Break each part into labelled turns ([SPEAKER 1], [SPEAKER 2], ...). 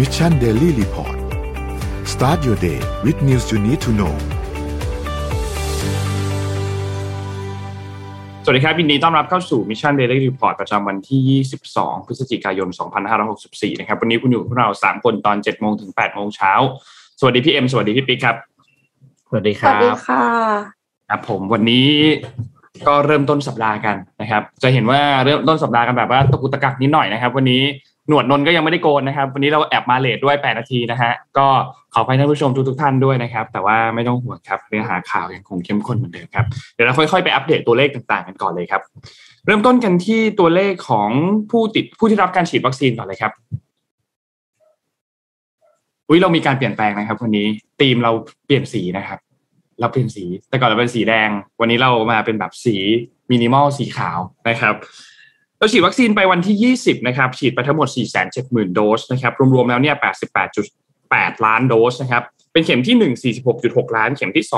[SPEAKER 1] Mission Daily Report start your day with news you need to know
[SPEAKER 2] สวัสดีครับยินดีต้อนรับเข้าสู่ Mission Daily Report ประจำวันที่ 22 พฤศจิกายน 2564 นะครับ วันนี้คุณอยู่กับเรา 3 คนตอน 7 โมงถึง 8 โมงเช้า สวัสดีพี่เอ็ม สวัสดีพี่ปิ๊กครับ
[SPEAKER 3] สวัสดีครับ
[SPEAKER 4] สวัสดีค่ะ
[SPEAKER 2] ครับผมวันนี้ก็เริ่มต้นสัปดาห์กันนะครับ จะเห็นว่าเริ่มต้นสัปดาห์กันแบบว่าตะกุตะกักนิดหน่อยนะครับ วันนี้ หนวดนนก็ยังไม่ได้โกนนะครับ วันนี้เราแอบมาเลทด้วย 8 นาทีนะฮะ ก็ขอไปท่านผู้ชมทุกๆท่านด้วยนะครับ แต่ว่าไม่ต้องห่วงครับเนื้อหาข่าวยังคงเข้มข้นเหมือนเดิมครับ เดี๋ยวเราค่อยๆไปอัปเดตตัวเลขต่างๆกันก่อนเลยครับ เริ่มต้นกันที่ตัวเลขของผู้ติดผู้ที่รับการฉีดวัคซีนก่อนเลยครับอุ้ยเรามีการเปลี่ยนแปลงนะครับวันนี้ธีมเราเปลี่ยนสีนะครับ เราเปลี่ยนสีแต่ก่อนเราเป็นสีแดง วันนี้เรามาเป็นแบบสีมินิมอลสีขาวนะครับ เราฉีดวัคซีนไปวันที่ 20 นะครับ ฉีดไปทั้งหมด 470,000 โดสนะครับ รวมๆ แล้วเนี่ย 88.8 ล้านโดสนะครับ เป็นเข็มที่ 1 46.6 ล้าน เข็มที่ 2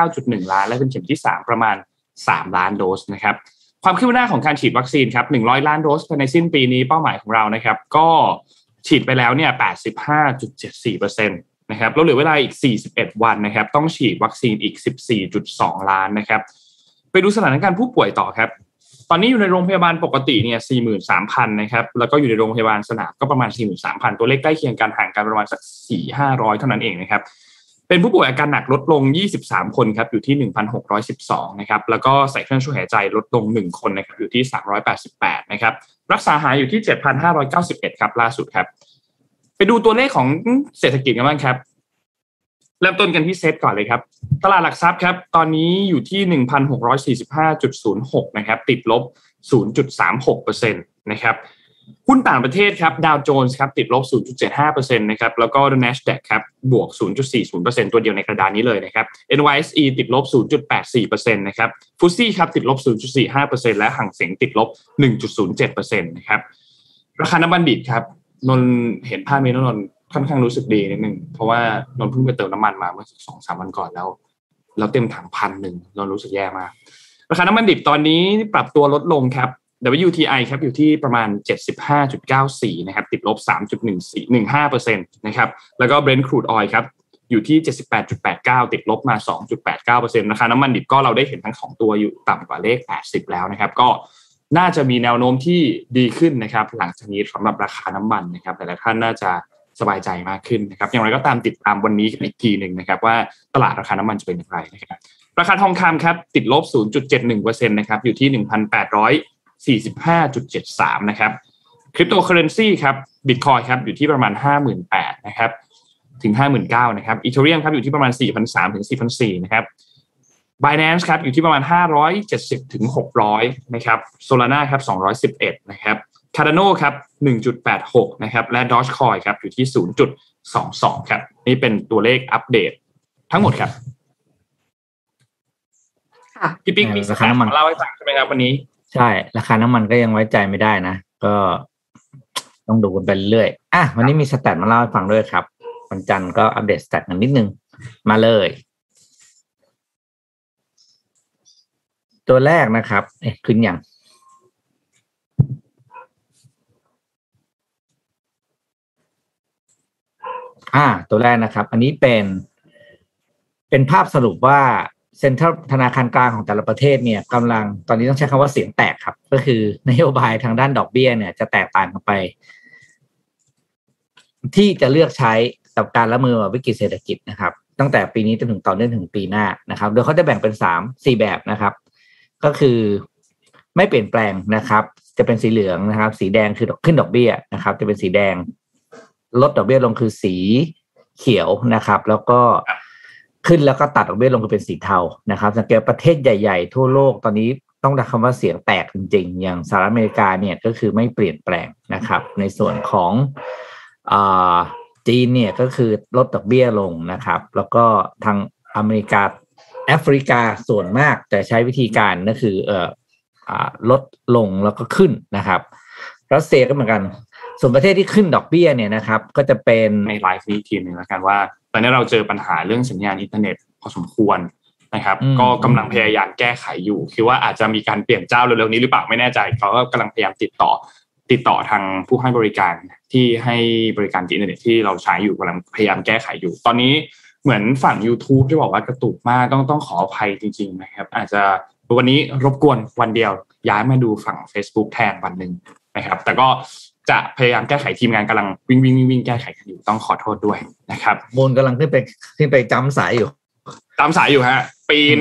[SPEAKER 2] 39.1 ล้าน และเป็นเข็มที่ 3 ประมาณ 3 ล้านโดสนะครับ ความคืบหน้าของการฉีดวัคซีนครับ 100 ล้านโดสภายในสิ้นปีนี้เป้าหมายของเรานะครับ ก็ฉีดไปแล้วเนี่ย 85.74%นะครับแล้วเหลือเวลาอีก 41 วันนะครับ ต้องฉีดวัคซีนอีก 14.2 ล้านนะครับ ไปดูสถานการณ์ผู้ป่วยต่อครับ อนนี้อยู่ในโรงพยาบาลปกติเนี่ย43,000นะครับ แล้วก็อยู่ในโรงพยาบาลสนามก็ประมาณ43,000ตัวเลขใกล้เคียงกันห่างกันประมาณสัก4-500เท่านั้นเองนะครับ เป็นผู้ป่วยอาการหนักลดลง 23 คนครับ อยู่ที่ 1,612 นะครับ แล้วก็ใส่เครื่องช่วยหายใจลดลง 1 คนนะครับ อยู่ที่ 388 นะครับ รักษาหายอยู่ที่ 7,591 ครับ ล่าสุดครับ ไปดูตัวเลขของเศรษฐกิจกันบ้างครับ เริ่มต้นกันที่เซตก่อนเลยครับ ตลาดหลักทรัพย์ครับตอนนี้อยู่ที่ 1,645.06 นะครับ ติดลบ 0.36%นะครับหุ้นต่างประเทศครับดาวโจนส์ครับติดลบ 0.75%นะครับแล้วก็ NASDAQ ครับบวก 0.40%ตัวเดียวในกระดานนี้เลยนะครับ NYSE ติดลบ 0.84%นะครับฟุซี่ครับติดลบ 0.45%และห่างเสียงติดลบ 1.07%นะครับราคาน้ำมันดิบครับนนเห็นภาพนี้แล้วนน ค่อนข้างรู้สึกดีนิดนึงเพราะว่านนเพิ่งไปเติมน้ำมันมาเมื่อสองสามวันก่อนแล้วเราเต็มถังพันหนึ่งเรารู้สึกแย่มากราคาน้ำมันดิบตอนนี้ปรับตัวลดลงครับ WTI ครับอยู่ที่ประมาณ 75.94 นะครับ ติดลบ 3.1415%นะครับ แล้วก็ Brent crude oil ครับ อยู่ที่ 78.89 ติดลบมา 2.89%ราคาน้ำมันดิบก็เราได้เห็นทั้งสองตัวอยู่ต่ำกว่าเลข 80 แล้วนะครับ ก็น่าจะมีแนวโน้มที่ดีขึ้นนะครับ หลังจากนี้สำหรับราคาน้ำมันนะครับ แต่ละท่านน่าจะ สบายใจมากขึ้นนะครับอย่างไรก็ตามติดตามวันนี้กันอีกทีหนึ่งนะครับว่าตลาดราคาน้ำมันจะเป็นอย่างไรนะครับราคาทองคำครับติดลบ 0.71%นะครับอยู่ที่ 1,845.73 นะครับคริปโตเคอเรนซีครับบิตคอยครับอยู่ที่ประมาณ 58,000นะครับถึง 59,000นะครับ Ethereum ครับอยู่ที่ประมาณ 4,300ถึง4,400นะครับ Binance ครับอยู่ที่ประมาณ 570ถึง600นะครับ Solana ครับ211นะครับ Cardano ครับ1.86นะครับและ Dogecoin ครับอยู่ที่ 0.22 ครับ นี่เป็นตัวเลขอัปเดตทั้งหมดครับ
[SPEAKER 4] ค่ะ
[SPEAKER 2] พี่ปิ๊กมีส
[SPEAKER 3] รา
[SPEAKER 2] ถา
[SPEAKER 3] คาน้ำมัน
[SPEAKER 2] มาเล่าให้ฟังใช่ไหมครับวันนี้
[SPEAKER 3] ใช่ ราคาน้ำมันก็ยังไว้ใจไม่ได้นะ ก็ต้องดูกันไปเรื่อยอะวันนี้มีสแตทมาเล่าให้ฟังด้วยครับวันจันทร์ก็อัปเดตสแตทกันนิดนึง มาเลย ตัวแรกนะครับ เอ๊ะขึ้นยัง อ่า ตัวแรกนะครับ อันนี้เป็นเป็นภาพสรุปว่าเซ็นทรัลธนาคารกลางของแต่ละประเทศเนี่ยกำลังตอนนี้ต้องใช้คำว่าเสียงแตกครับ ก็คือนโยบายทางด้านดอกเบี้ยเนี่ย จะแตกต่างกันไป ที่จะเลือกใช้กับการละมือวิกฤตเศรษฐกิจนะครับ ตั้งแต่ปีนี้จนถึงต่อเนื่องถึงปีหน้านะครับ โดยเขาจะแบ่งเป็นสามสี่แบบนะครับ ก็คือไม่เปลี่ยนแปลงนะครับ จะเป็นสีเหลืองนะครับ สีแดงคือขึ้นดอกเบี้ยนะครับ จะเป็นสีแดง ลดดอกเบี้ยลงคือสีเขียวนะครับ แล้วก็ขึ้นแล้วก็ตัดดอกเบี้ยลงคือเป็นสีเทานะครับ สังเกตประเทศใหญ่ๆ ทั่วโลกตอนนี้ต้องดักคำว่าเสียงแตกจริงๆ อย่างสหรัฐอเมริกาเนี่ยก็คือไม่เปลี่ยนแปลงนะครับ ในส่วนของอาจีนเนี่ยก็คือลดดอกเบี้ยลงนะครับ แล้วก็ทางอเมริกาแอฟริกาส่วนมากจะใช้วิธีการก็คือเอ่ออ่าลดลงแล้วก็ขึ้นนะครับรัสเซียก็เหมือนกัน ส่วนประเทศที่ขึ้นดอกเบี้ยเนี่ยนะครับก็จะเป็น
[SPEAKER 2] ในไลฟ์นี้อีกทีหนึ่งแล้วกันว่า ตอนนี้เราเจอปัญหาเรื่องสัญญาณอินเทอร์เน็ตพอสมควรนะครับ
[SPEAKER 3] อืม
[SPEAKER 2] ก็กำลังพยายามแก้ไขอยู่คิดว่าอาจจะมีการเปลี่ยนเจ้าเร็วๆนี้หรือเปล่าไม่แน่ใจเขาก็กำลังพยายามติดต่อติดต่อทางผู้ให้บริการที่ให้บริการอินเทอร์เน็ตที่เราใช้อยู่กำลังพยายามแก้ไขอยู่ ตอนนี้เหมือนฝั่ง YouTube ที่บอกว่ากระตุกมากต้องต้องขออภัยจริง ๆ นะครับ อาจจะวันนี้รบกวนวันเดียวย้ายมาดูฝั่ง Facebook แทนวันหนึ่งนะครับ แต่ก็ จะพยายามแก้ไขทีมงานกำลังวิ่งวิ่งวิ่งวิ่งแก้ไขกันอยู่ต้องขอโทษด้วยนะครับ
[SPEAKER 3] มูลกำลังขึ้นไปขึ้นไปจำสายอยู่
[SPEAKER 2] ตามสายอยู่ฮะ ปีน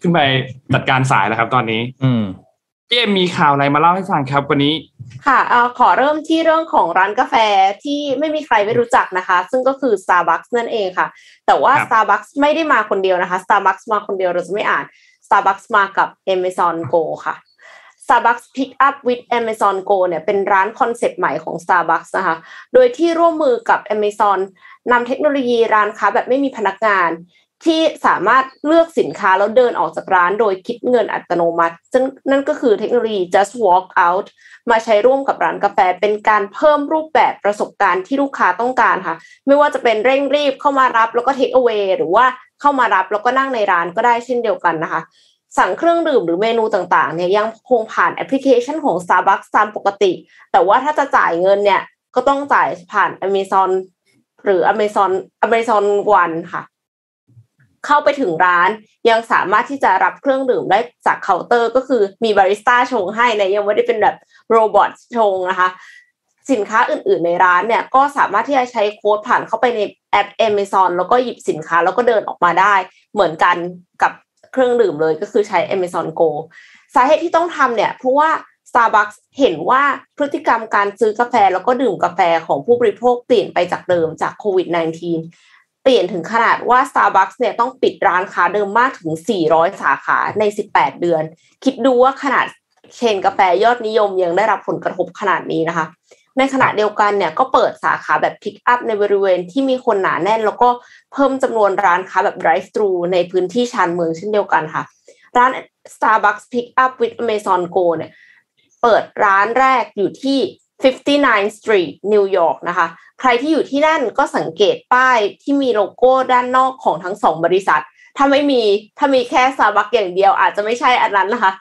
[SPEAKER 2] ขึ้นไปจัดการสายแล้วครับ ตอนนี้
[SPEAKER 3] อืม
[SPEAKER 2] พี่เอ็มมีข่าวอะไรมาเล่าให้ฟังครับวันนี้
[SPEAKER 4] ค่ะเอ่อขอเริ่มที่เรื่องของร้านกาแฟที่ไม่มีใครไม่รู้จักนะคะ ซึ่งก็คือ Starbucks นั่นเองค่ะ แต่ว่า
[SPEAKER 2] ครับ
[SPEAKER 4] Starbucks ไม่ได้มาคนเดียวนะคะ Starbucks มาคนเดียวเราจะไม่อ่าน Starbucks มากับ Amazon Go ค่ะ Starbucks Pick Up with Amazon Go เนี่ยเป็นร้านคอนเซปต์ใหม่ของ Starbucks นะคะ โดยที่ร่วมมือกับ Amazon นำเทคโนโลยีร้านค้าแบบไม่มีพนักงาน ที่สามารถเลือกสินค้าแล้วเดินออกจากร้านโดยคิดเงินอัตโนมัติ ซึ่งนั่นก็คือเทคโนโลยี just walk out มาใช้ร่วมกับร้านกาแฟ เป็นการเพิ่มรูปแบบประสบการณ์ที่ลูกค้าต้องการค่ะ ไม่ว่าจะเป็นเร่งรีบเข้ามารับแล้วก็ take away หรือว่าเข้ามารับแล้วก็นั่งในร้านก็ได้เช่นเดียวกันนะคะ สั่งเครื่องดื่มหรือเมนูต่างๆเนี่ยยังคงผ่านแอปพลิเคชันของ Starbucks ตามปกติ แต่ว่าถ้าจะจ่ายเงินเนี่ยก็ต้องจ่ายผ่าน Amazon หรือ Amazon Amazon One ค่ะ เข้าไปถึงร้านยังสามารถที่จะรับเครื่องดื่มได้จากเคาน์เตอร์ก็คือมีบาริสต้าชงให้นะยังไม่ได้เป็นแบบ robot ชงนะคะสินค้าอื่นๆในร้านเนี่ยก็สามารถที่จะใช้โค้ดผ่านเข้าไปในแอป Amazon แล้วก็หยิบสินค้าแล้วก็เดินออกมาได้ เหมือนกันกับ เครื่องดื่มเลยก็คือใช้ Amazon Go สาเหตุที่ต้องทำเนี่ย เพราะว่า Starbucks เห็นว่าพฤติกรรมการซื้อกาแฟแล้วก็ดื่มกาแฟของผู้บริโภคเปลี่ยนไปจากเดิมจากโควิด -19 เปลี่ยนถึงขนาดว่า Starbucks เนี่ยต้องปิดร้านค้าเดิมมากถึง 400 สาขาใน 18 เดือน คิดดูว่าขนาดเชนกาแฟยอดนิยมยังได้รับผลกระทบขนาดนี้นะคะ ในขณะเดียวกันเนี่ยก็เปิดสาขาแบบ pick up ในบริเวณที่มีคนหนาแน่น แล้วก็เพิ่มจำนวนร้านค้าแบบ drive thru ในพื้นที่ชานเมืองเช่นเดียวกันค่ะ ร้าน Starbucks Pick Up with Amazon Go เนี่ยเปิดร้านแรกอยู่ที่ 59 Street นิวยอร์กนะคะ ใครที่อยู่ที่นั่นก็สังเกตป้ายที่มีโลโก้ด้านนอกของทั้งสองบริษัท ถ้าไม่มีถ้ามีแค่ Starbucks อย่างเดียว อาจจะไม่ใช่อันนั้นนะคะ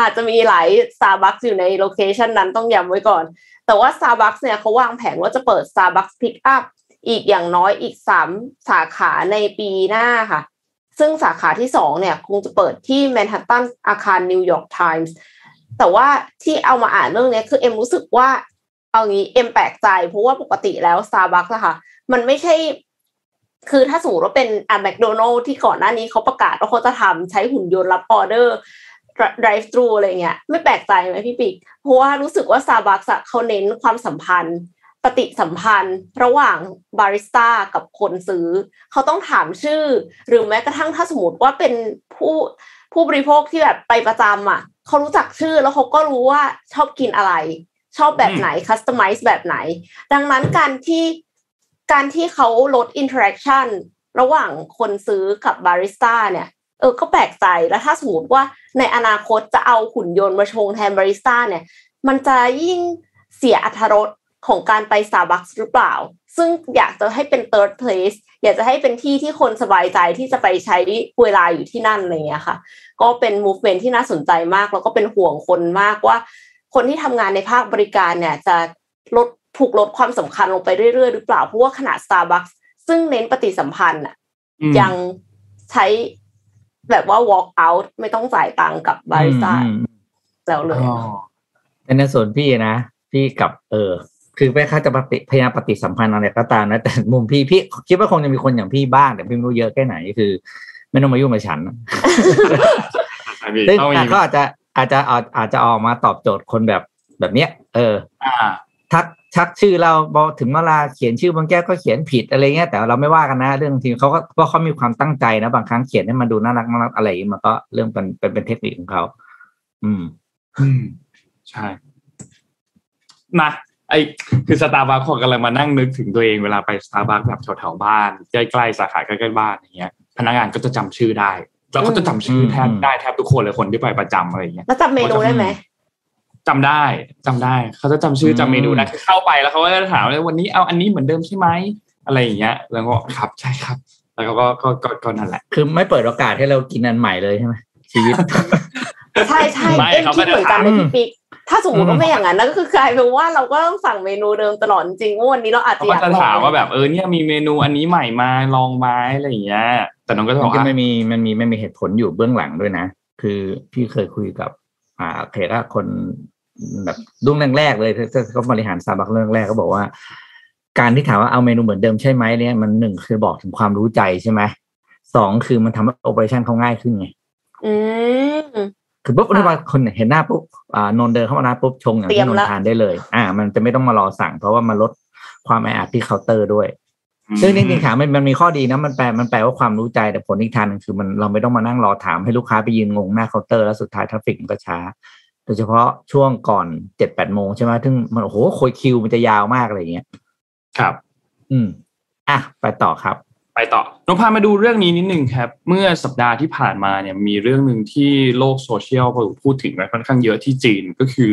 [SPEAKER 4] อาจจะมีหลาย Starbucks อยู่ใน location นั้นต้องย้ำไว้ก่อน แต่ว่า Starbucks เนี่ยเขาวางแผนว่าจะเปิด Starbucks Pick Up อีกอย่างน้อยอีกสามสาขาในปีหน้าค่ะ ซึ่งสาขาที่สองเนี่ยคงจะเปิดที่แมนฮัตตันอาคารนิวยอร์กไทมส์แต่ว่าที่เอามาอ่านเรื่องนี้คือเอ็มรู้สึกว่า เอางี้เอ็มแปลกใจ เพราะว่าปกติแล้ว Starbucks อะค่ะมันไม่ใช่ คือถ้าสมมติว่าเป็นอะแมคโดนัลที่ก่อนหน้านี้เขาประกาศว่าเขาจะทำใช้หุ่นยนต์รับออเดอร์ drive thru อะไรเงี้ยไม่แปลกใจไหมพี่ปิ๊กเพราะว่ารู้สึกว่า Starbucks อะเขาเน้นความสัมพันธ์ ปฏิสัมพันธ์ ระหว่างบาริสต้ากับคนซื้อ เขาต้องถามชื่อ หรือแม้กระทั่งถ้าสมมติว่าเป็นผู้ผู้บริโภคที่แบบไปประจำอะเขารู้จักชื่อแล้วเขาก็รู้ว่าชอบกินอะไร ชอบแบบไหน customize แบบไหน ดังนั้นการที่การที่เขาลด interaction ระหว่างคนซื้อกับบาริสต้าเนี่ย เออก็แปลกใจแล้วถ้าสมมติว่าในอนาคตจะเอาหุ่นยนต์มาชงแทนบาริสต้าเนี่ย มันจะยิ่งเสียอรรถรสของการไป Starbucks หรือเปล่า ซึ่งอยากจะให้เป็น third place อยากจะให้เป็นที่ที่คนสบายใจที่จะไปใช้เวลาอยู่ที่นั่นอะไรเงี้ยค่ะ ก็เป็น movement ที่น่าสนใจมาก แล้วก็เป็นห่วงคนมากว่า คนที่ทำงานในภาคบริการเนี่ยจะลดถูกลดความสำคัญลงไปเรื่อยๆ หรือเปล่า เพราะว่าขนาด Starbucks ซึ่งเน้นปฏิสัมพันธ์อะ
[SPEAKER 2] อืม
[SPEAKER 4] ยังใช้ แบบว่า walk out ไม่ต้องจ่ายตังค์กับบาริสต้า
[SPEAKER 3] อืม
[SPEAKER 4] แล้วเลย
[SPEAKER 2] อ๋อ
[SPEAKER 3] แต่ในส่วนพี่นะพี่กับเออ คือแม่ค้าจะปฏิพยายามปฏิสัมพันธ์อะไรก็ตามนะแต่มุมพี่พี่คิดว่าคงจะมีคนอย่างพี่บ้างแต่พี่ไม่รู้เยอะแค่ไหนคือ ไม่ต้องมายุ่งกับฉันซึ่ง
[SPEAKER 2] ต้องมี
[SPEAKER 3] อะก็อาจจะอาจจะอาจอาจจะออกมาตอบโจทย์คนแบบแบบเนี้ย เออ
[SPEAKER 2] อ่า
[SPEAKER 3] ทัก ชักชื่อเราบอกถึงเวลาเขียนชื่อบางแก้วก็เขียนผิดอะไรเงี้ยแต่เราไม่ว่ากันนะ เรื่องทีเขาก็เพราะเขามีความตั้งใจนะบางครั้งเขียนให้มันดูน่ารักน่ารักอะไรอย่างงี้มันก็เรื่องเป็นเป็นเป็นเทคนิคของเขาอืม
[SPEAKER 2] อืมใช่นะไอคือสตาร์บัคของกำลังมานั่งนึกถึงตัวเองเวลาไปสตาร์บัคแบบแถวๆบ้านใกล้ๆสาขาใกล้ๆบ้านอย่างเงี้ย พนักงานก็จะจำชื่อได้แล้วก็จะจำชื่อแทบ
[SPEAKER 3] อืม
[SPEAKER 2] ได้แทบทุกคนเลยคนที่ไปประจำอะไรอย่างเงี้ย
[SPEAKER 4] แล้วจำเมนูได้ไหม
[SPEAKER 2] จำได้จำได้ เขาจะจำชื่อจำเมนูได้คือเข้าไปแล้วเขาก็จะถามเลยวันนี้เอาอันนี้เหมือนเดิมใช่ไหมอะไรอย่างเงี้ย แล้วก็ครับใช่ครับ แล้วเขาก็ก็ก็ก็นั่นแหละ
[SPEAKER 3] คือไม่เปิดโอกาสให้เรากินอันใหม่เลยใช่ไหมชีวิต
[SPEAKER 4] ใช่ใช่
[SPEAKER 2] ไม่
[SPEAKER 4] เอ็ม
[SPEAKER 2] เขา
[SPEAKER 4] คิ
[SPEAKER 2] ไม่
[SPEAKER 4] ด
[SPEAKER 2] ได้
[SPEAKER 4] เหมือนกันเลย
[SPEAKER 3] ถาม
[SPEAKER 4] พี่ปิ๊กถ้าสมมติว่าไม่อย่างนั้นก็คือกลายเป็นว่าเราก็ต้องสั่งเมนูเดิมตลอดจริงว่าวันนี้เราอาจจะ
[SPEAKER 2] เขา
[SPEAKER 4] อ
[SPEAKER 2] ก็
[SPEAKER 4] ยาก
[SPEAKER 2] จะ
[SPEAKER 4] ลอง
[SPEAKER 2] ถามว่าแบบเออเนี่ยมีเมนูอันนี้ใหม่มาลองไหมอะไรอย่างเงี้ย แต่น้องก็จะบ
[SPEAKER 3] มั
[SPEAKER 2] อนก
[SPEAKER 3] ก็
[SPEAKER 2] ว่า
[SPEAKER 3] ไม่มีมันมีไม่มีเหตุผลอยู่เบื้องหลังด้วยนะ คือพี่เคยคุยกับอ่าเคยก็คน แบบรุ่งแรกๆเลยที่เขาบริหารซาบักเรื่องแรกก็บอกว่า การที่ถามว่าเอาเมนูเหมือนเดิมใช่ไหมเนี่ยมันหนึ่งคือบอกถึงความรู้ใจใช่ไหมสองคือมันทำให้โอเปอเรชันเขาง่ายขึ้นไง
[SPEAKER 4] อืม
[SPEAKER 3] คือปุ๊บ
[SPEAKER 4] ค่ะ
[SPEAKER 3] เรียกว่าคนเห็นหน้าปุ๊บอ่านนท์เดินเข้ามาหน้าปุ๊บชงอย่าง
[SPEAKER 4] เตรีย
[SPEAKER 3] ที่
[SPEAKER 4] ม
[SPEAKER 3] นน
[SPEAKER 4] ละ
[SPEAKER 3] ท์ทานได้เลย อ่า มันจะไม่ต้องมารอสั่ง เพราะว่ามันลดความแออัดที่เคาน์เตอร์ด้วยซึ่งจริงๆถามมันมันมีข้อดีนะมันแปลมันแปลว่าความรู้ใจแต่ผลอีกทางหนึงคือมันเราไม่ต้องมานั่งรอถามให้ลูกค้าไปยืนงงหน้าเคาน์เตอร์แล้วสุดท้าย traffic มันก็ช้า โดยเฉพาะช่วงก่อนเจ็ดแปดโมงใช่ไหมซึ่งมันโอ้โหโคยคิวมันจะยาวมากอะไรอย่างเงี้ย
[SPEAKER 2] ครับ
[SPEAKER 3] อืม อะ ไปต่อครับ
[SPEAKER 2] ไปต่อนะพามาดูเรื่องนี้นิดนึงครับ เมื่อสัปดาห์ที่ผ่านมาเนี่ยมีเรื่องหนึ่งที่โลกโซเชียลพูดถึงกันค่อนข้างเยอะที่จีนก็คือ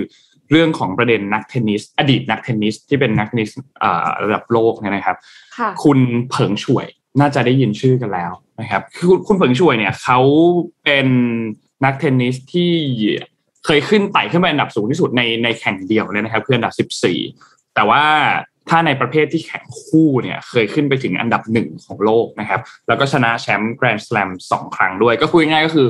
[SPEAKER 2] เรื่องของประเด็นนักเทนนิส อดีตนักเทนนิสที่เป็นนักเทนนิสอ่าระดับโลกเนี่ยนะครับ
[SPEAKER 4] ค่ะ
[SPEAKER 2] คุณเผิงช่วยน่าจะได้ยินชื่อกันแล้วนะครับ คือคุณคุณเผิงช่วยเนี่ยเขาเป็นนักเทนนิสที่ เคยขึ้นไต่ขึ้นไปอันดับสูงที่สุดในในแข่งเดียวเลยนะครับคืออันดับ 14 แต่ว่าถ้าในประเภทที่แข่งคู่เนี่ยเคยขึ้นไปถึงอันดับหนึ่งของโลกนะครับ แล้วก็ชนะแชมป์แกรนด์ส a ลมสองครั้งด้วย ก็คุยง่ายก็คือ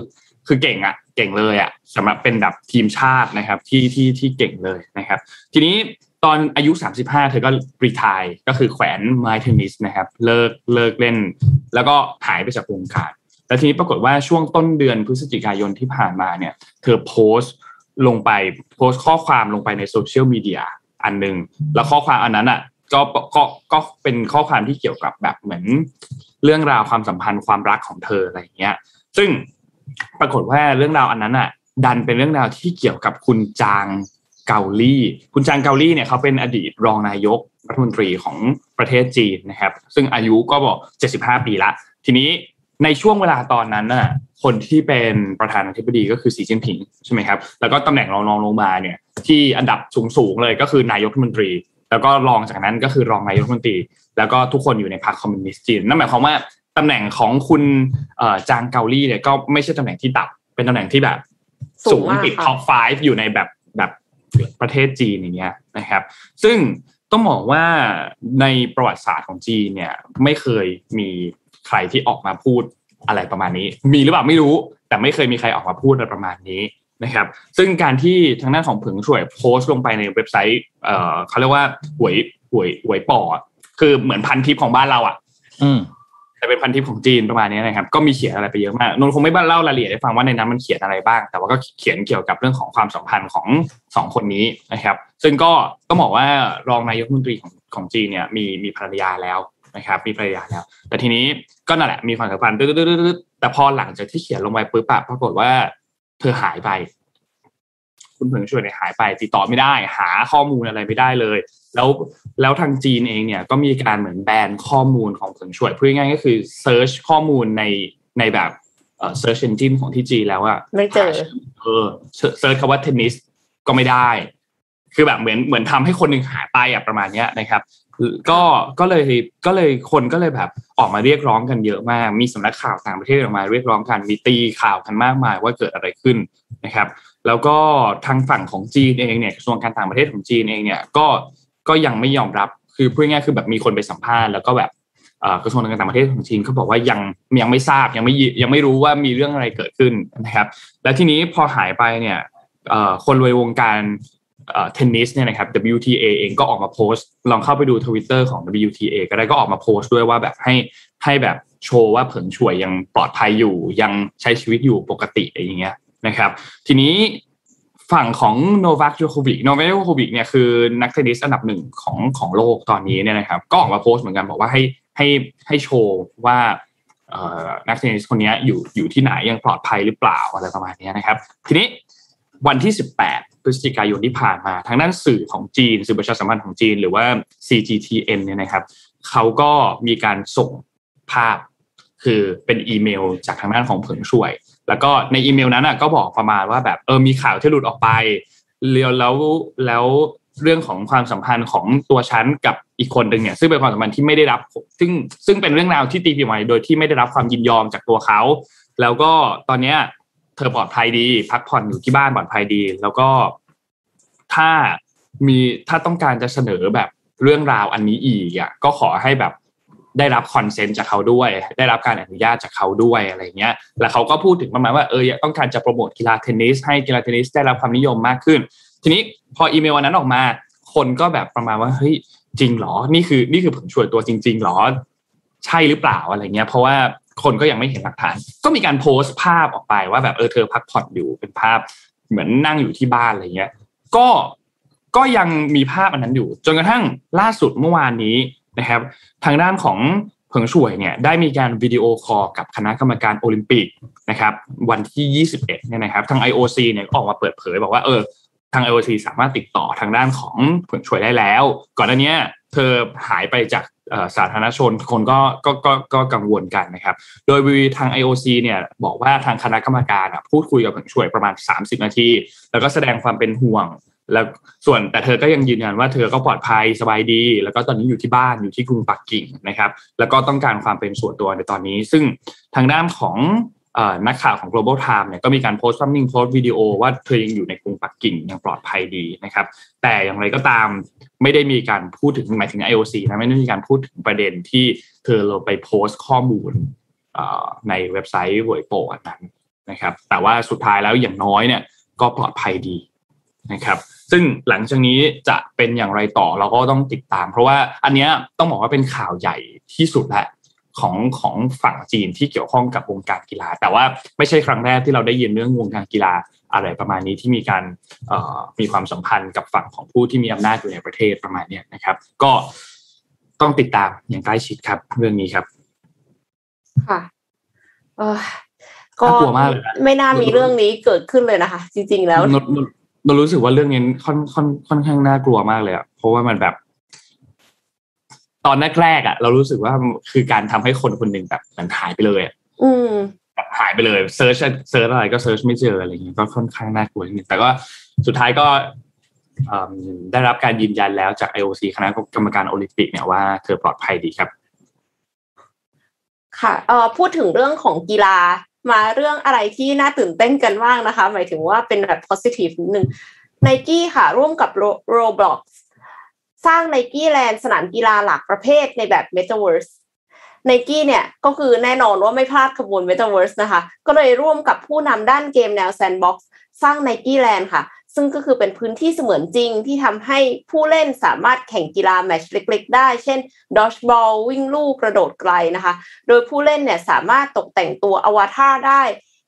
[SPEAKER 2] คือเก่งอะเก่งเลยอะสำหรับเป็นแบบทีมชาตินะครับที่ที่ที่เก่งเลยนะครับ ทีนี้ตอนอายุ 35 เธอก็ retire ก็คือแขวนไม้เทนนิสนะครับ เลิกเลิกเล่น แล้วก็หายไปจากวงการ แล้วทีนี้ปรากฏว่าช่วงต้นเดือนพฤศจิกายนที่ผ่านมาเนี่ย เธอโพสต์ลงไปโพสต์ข้อความลงไปในโซเชียลมีเดียอันหนึ่งแล้วข้อความอันนั้นอะก็ก็ก็เป็นข้อความที่เกี่ยวกับแบบเหมือนเรื่องราวความสัมพันธ์ความรักของเธออะไรเงี้ย ซึ่งปรากฏว่าเรื่องราวอันนั้นอะ ดันเป็นเรื่องราวที่เกี่ยวกับคุณจางเกาลี่คุณจางเกาลี่เนี่ยเขาเป็นอดีตรองนายกรัฐมนตรีของประเทศจีนนะครับ ซึ่งอายุก็บอก 75 ปีละ ทีนี้ ในช่วงเวลาตอนนั้นน่ะคนที่เป็นประธานาธิบดีก็คือสีจิ้นผิงใช่ไหมครับแล้วก็ตำแหน่งรองรองลงมาเนี่ยที่อันดับสูงสูงๆเลยก็คือนายกรัฐมนตรี แล้วก็รองจากนั้นก็คือรองนายกรัฐมนตรี แล้วก็ทุกคนอยู่ในพรรคคอมมิวนิสต์จีนนั่นหมายความว่าตำแหน่งของคุณเอ่อจางเกาลี่เนี่ยก็ไม่ใช่ตำแหน่งที่ต่ำเป็นตำแหน่งที่แบบ
[SPEAKER 4] สู
[SPEAKER 2] สู
[SPEAKER 4] ง
[SPEAKER 2] ง
[SPEAKER 4] มาก
[SPEAKER 2] ติด
[SPEAKER 4] ค่ะ
[SPEAKER 2] ท็อป 5 อยู่ในแบบแบบประเทศจีนอย่างเงี้ยนะครับ ซึ่งต้องบอกว่าในประวัติศาสตร์ของจีนเนี่ยไม่เคยมี ใครที่ออกมาพูดอะไรประมาณนี้ มีหรือเปล่าไม่รู้ แต่ไม่เคยมีใครออกมาพูดอะไรประมาณนี้นะครับ ซึ่งการที่ทางด้านของเผิงช่วยโพสต์ลงไปในเว็บไซต์เอ่อเขาเรียกว่าหวยหวยหวยป่ออะคือเหมือนพันทิปของบ้านเราอะ
[SPEAKER 3] อืม
[SPEAKER 2] แต่เป็นพันทิปของจีนประมาณนี้นะครับ ก็มีเขียนอะไรไปเยอะมากนนท์คงไม่บ้าเล่ารายละเอียดให้ฟังว่าในนั้นมันเขียนอะไรบ้าง แต่ว่าก็เขียนเกี่ยวกับเรื่องของความสัมพันธ์ของสองคนนี้นะครับ ซึ่งก็ต้องบอกว่ารองนายกรัฐมนตรีของของจีนเนี่ยมีมีภรรยาแล้ว นะครับมีภรรยาแล้ว แต่ทีนี้ก็นั่นแหละมีความสัมพันธ์ตึ๊ดๆๆๆแต่พอหลังจากที่เขียนลงไปปุ๊บอะปรากฏว่า เธอหายไป คุณเผิงซ่วยเนี่ยหายไป ติดต่อไม่ได้ หาข้อมูลอะไรไม่ได้เลย แล้วแล้วทางจีนเองเนี่ยก็มีการเหมือนแบนข้อมูลของเผิงซ่วยพูดง่ายๆก็คือ search ข้อมูลในในแบบเอ่อ search engine ของที่จีนแล้วอะ
[SPEAKER 4] ไม่เจอ
[SPEAKER 2] เออ search คำว่าเทนนิสก็ไม่ได้ คือแบบเหมือนเหมือนทำให้คนหนึ่งหายไปอะประมาณเนี้ยนะครับ ก็ก็เลยก็เลยคนก็เลยแบบออกมาเรียกร้องกันเยอะมาก มีสำนักข่าวต่างประเทศออกมาเรียกร้องกันมีตีข่าวกันมากมายว่าเกิดอะไรขึ้นนะครับ แล้วก็ทางฝั่งของจีนเองเนี่ยกระทรวงการต่างประเทศของจีนเองเนี่ยก็ก็ยังไม่ยอมรับคือพูดง่ายคือแบบมีคนไปสัมภาษณ์แล้วก็แบบกระทรวงการต่างประเทศของจีนเขาบอกว่ายังยังไม่ทราบยังไม่ยังไม่รู้ว่ามีเรื่องอะไรเกิดขึ้นนะครับ แล้วทีนี้พอหายไปเนี่ยคนรวยวงการ เทนนิสเนี่ยนะครับ WTA เองก็ออกมาโพสต์ ลองเข้าไปดูทวิตเตอร์ของ WTA ก็ได้ก็ออกมาโพสต์ด้วยว่าแบบให้ให้แบบโชว์ว่าเผิงซ่วยยังปลอดภัยอยู่ยังใช้ชีวิตอยู่ปกติอะไรอย่างเงี้ยนะครับ ทีนี้ฝั่งของโนวัคโจโควิกโนวัคโจโควิกเนี่ยคือนักเทนนิสอันดับหนึ่งของของโลกตอนนี้เนี่ยนะครับ ก็ออกมาโพสต์เหมือนกันบอกว่าให้ให้ให้โชว์ว่านักเทนนิสคนนี้อยู่อยู่ที่ไหนยังปลอดภัยหรือเปล่าอะไรประมาณนี้นะครับ ทีนี้วันที่ 18 พฤศจิกายนที่ผ่านมา ทางด้านสื่อของจีน สื่อประชาสัมพันธ์ของจีน หรือว่า CGTN เนี่ยนะครับเขาก็มีการส่งภาพคือเป็นอีเมลจากทางด้านของเผิงช่วย แล้วก็ในอีเมลนั้นอะก็บอกประมาณว่าแบบเออมีข่าวที่หลุดออกไปแล้วแล้วแล้วเรื่องของความสัมพันธ์ของตัวฉันกับอีกคนหนึ่งเนี่ยซึ่งเป็นความสัมพันธ์ที่ไม่ได้รับ ซึ่งซึ่งเป็นเรื่องราวที่ตีพิมพ์ไว้โดยที่ไม่ได้รับความยินยอมจากตัวเขา แล้วก็ตอนเนี้ย ธอปลอดภัยดี พักผ่อนอยู่ที่บ้านปลอดภัยดี แล้วก็ถ้ามีถ้าต้องการจะเสนอแบบเรื่องราวอันนี้อีกอะก็ขอให้แบบได้รับคอนเซนต์จากเขาด้วย ได้รับการอนุญาตจากเขาด้วยอะไรเงี้ย แล้วเขาก็พูดถึงประมาณว่าเออต้องการจะโปรโมทกีฬาเทนนิสให้กีฬาเทนนิสได้รับความนิยมมากขึ้น ทีนี้พออีเมลวันนั้นออกมา คนก็แบบประมาณว่าเฮ้ยจริงหรอ นี่คือนี่คือผงช่วยตัวจริง ๆ หรอ ใช่หรือเปล่าอะไรเงี้ย เพราะว่า คนก็ยังไม่เห็นหลักฐาน ก็มีการโพสต์ภาพออกไปว่าแบบเออเธอพักผ่อนอยู่เป็นภาพเหมือนนั่งอยู่ที่บ้านอะไรเงี้ย ก็ก็ยังมีภาพอันนั้นอยู่ จนกระทั่งล่าสุดเมื่อวานนี้นะครับ ทางด้านของเผิงช่วยเนี่ยได้มีการวิดีโอคอลกับคณะกรรมการโอลิมปิกนะครับวันที่ 21เนี่ยนะครับทาง IOC เนี่ยออกมาเปิดเผยบอกว่าเออทาง IOC สามารถติดต่อทางด้านของเผิงช่วยได้แล้ว ก่อนหน้านี้ เธอหายไปจากสาธารณชนคนก็ก็ก็ก็กังวลกันนะครับ โดยทาง IOC เนี่ยบอกว่าทางคณะกรรมการพูดคุยกับผิงช่วยประมาณ 30 นาที แล้วก็แสดงความเป็นห่วง แล้วส่วนแต่เธอก็ยังยืนยันว่าเธอก็ปลอดภัยสบายดี แล้วก็ตอนนี้อยู่ที่บ้านอยู่ที่กรุงปักกิ่งนะครับ แล้วก็ต้องการความเป็นส่วนตัวในตอนนี้ ซึ่งทางด้านของนักข่าวของ global time เนี่ยก็มีการโพสต์ภาพนิ่งโพสต์วิดีโอว่าเธอยังอยู่ในกรุงปักกิ่งยังปลอดภัยดีนะครับ แต่อย่างไรก็ตาม ไม่ได้มีการพูดถึงหมายถึง IOC นะไม่ได้มีการพูดถึงประเด็นที่เธอเราไปโพสต์ข้อมูลในเว็บไซต์หวยโปอันนั้นนะครับ แต่ว่าสุดท้ายแล้วอย่างน้อยเนี่ยก็ปลอดภัยดีนะครับ ซึ่งหลังจากนี้จะเป็นอย่างไรต่อเราก็ต้องติดตาม เพราะว่าอันนี้ต้องบอกว่าเป็นข่าวใหญ่ที่สุดแหละของของฝั่งจีนที่เกี่ยวข้องกับวงการกีฬา แต่ว่าไม่ใช่ครั้งแรกที่เราได้ยินเรื่องวงการกีฬา อะไรประมาณนี้ที่มีการมีความสัมพันธ์กับฝั่งของผู้ที่มีอำนาจอยู่ในประเทศประมาณนี้นะครับ ก็ต้องติดตามอย่างใกล้ชิดครับ เรื่องนี้ครับ
[SPEAKER 4] ค่ะเออก็ไม่น่ามีเรื่องนี้เกิดขึ้นเลยนะคะ จริง ๆ แล้ว
[SPEAKER 2] เรารู้สึกว่าเรื่องนี้ค่อนค่อนค่อนข้างน่ากลัวมากเลยอะเพราะว่ามันแบบ ตอนแรกๆอะเรารู้สึกว่าคือการทำให้คนคนหนึ่งแบบมันหายไปเลยอะแบบ หายไปเลย search search อะไรก็ search ไม่เจออะไรอย่างเงี้ยก็ค่อนข้างน่ากลัวนิดนึงแต่ก็สุดท้ายก็ได้รับการยืนยันแล้วจาก IOC คณะกรรมการโอลิมปิกเนี่ยว่าเธอปลอดภัยดีครับ
[SPEAKER 4] ค่ะเอ่อพูดถึงเรื่องของกีฬามาเรื่องอะไรที่น่าตื่นเต้นกันมากนะคะ หมายถึงว่าเป็นแบบ positive นิดนึงไนกี้ค่ะ ร่วมกับ Roblox สร้าง Nikeland สนามกีฬาหลากประเภทในแบบ Metaverse ไนกี้เนี่ยก็คือแน่นอนว่าไม่พลาดขบวน Metaverse นะคะ ก็เลยร่วมกับผู้นำด้านเกมแนว Sandbox สร้างไนกี้แลนด์ค่ะ ซึ่งก็คือเป็นพื้นที่เสมือนจริงที่ทำให้ผู้เล่นสามารถแข่งกีฬาแมตช์เล็กๆ ได้ เช่นดอชบอลวิ่งลู่กระโดดไกลนะคะ โดยผู้เล่นเนี่ยสามารถตกแต่งตัวอวตารได้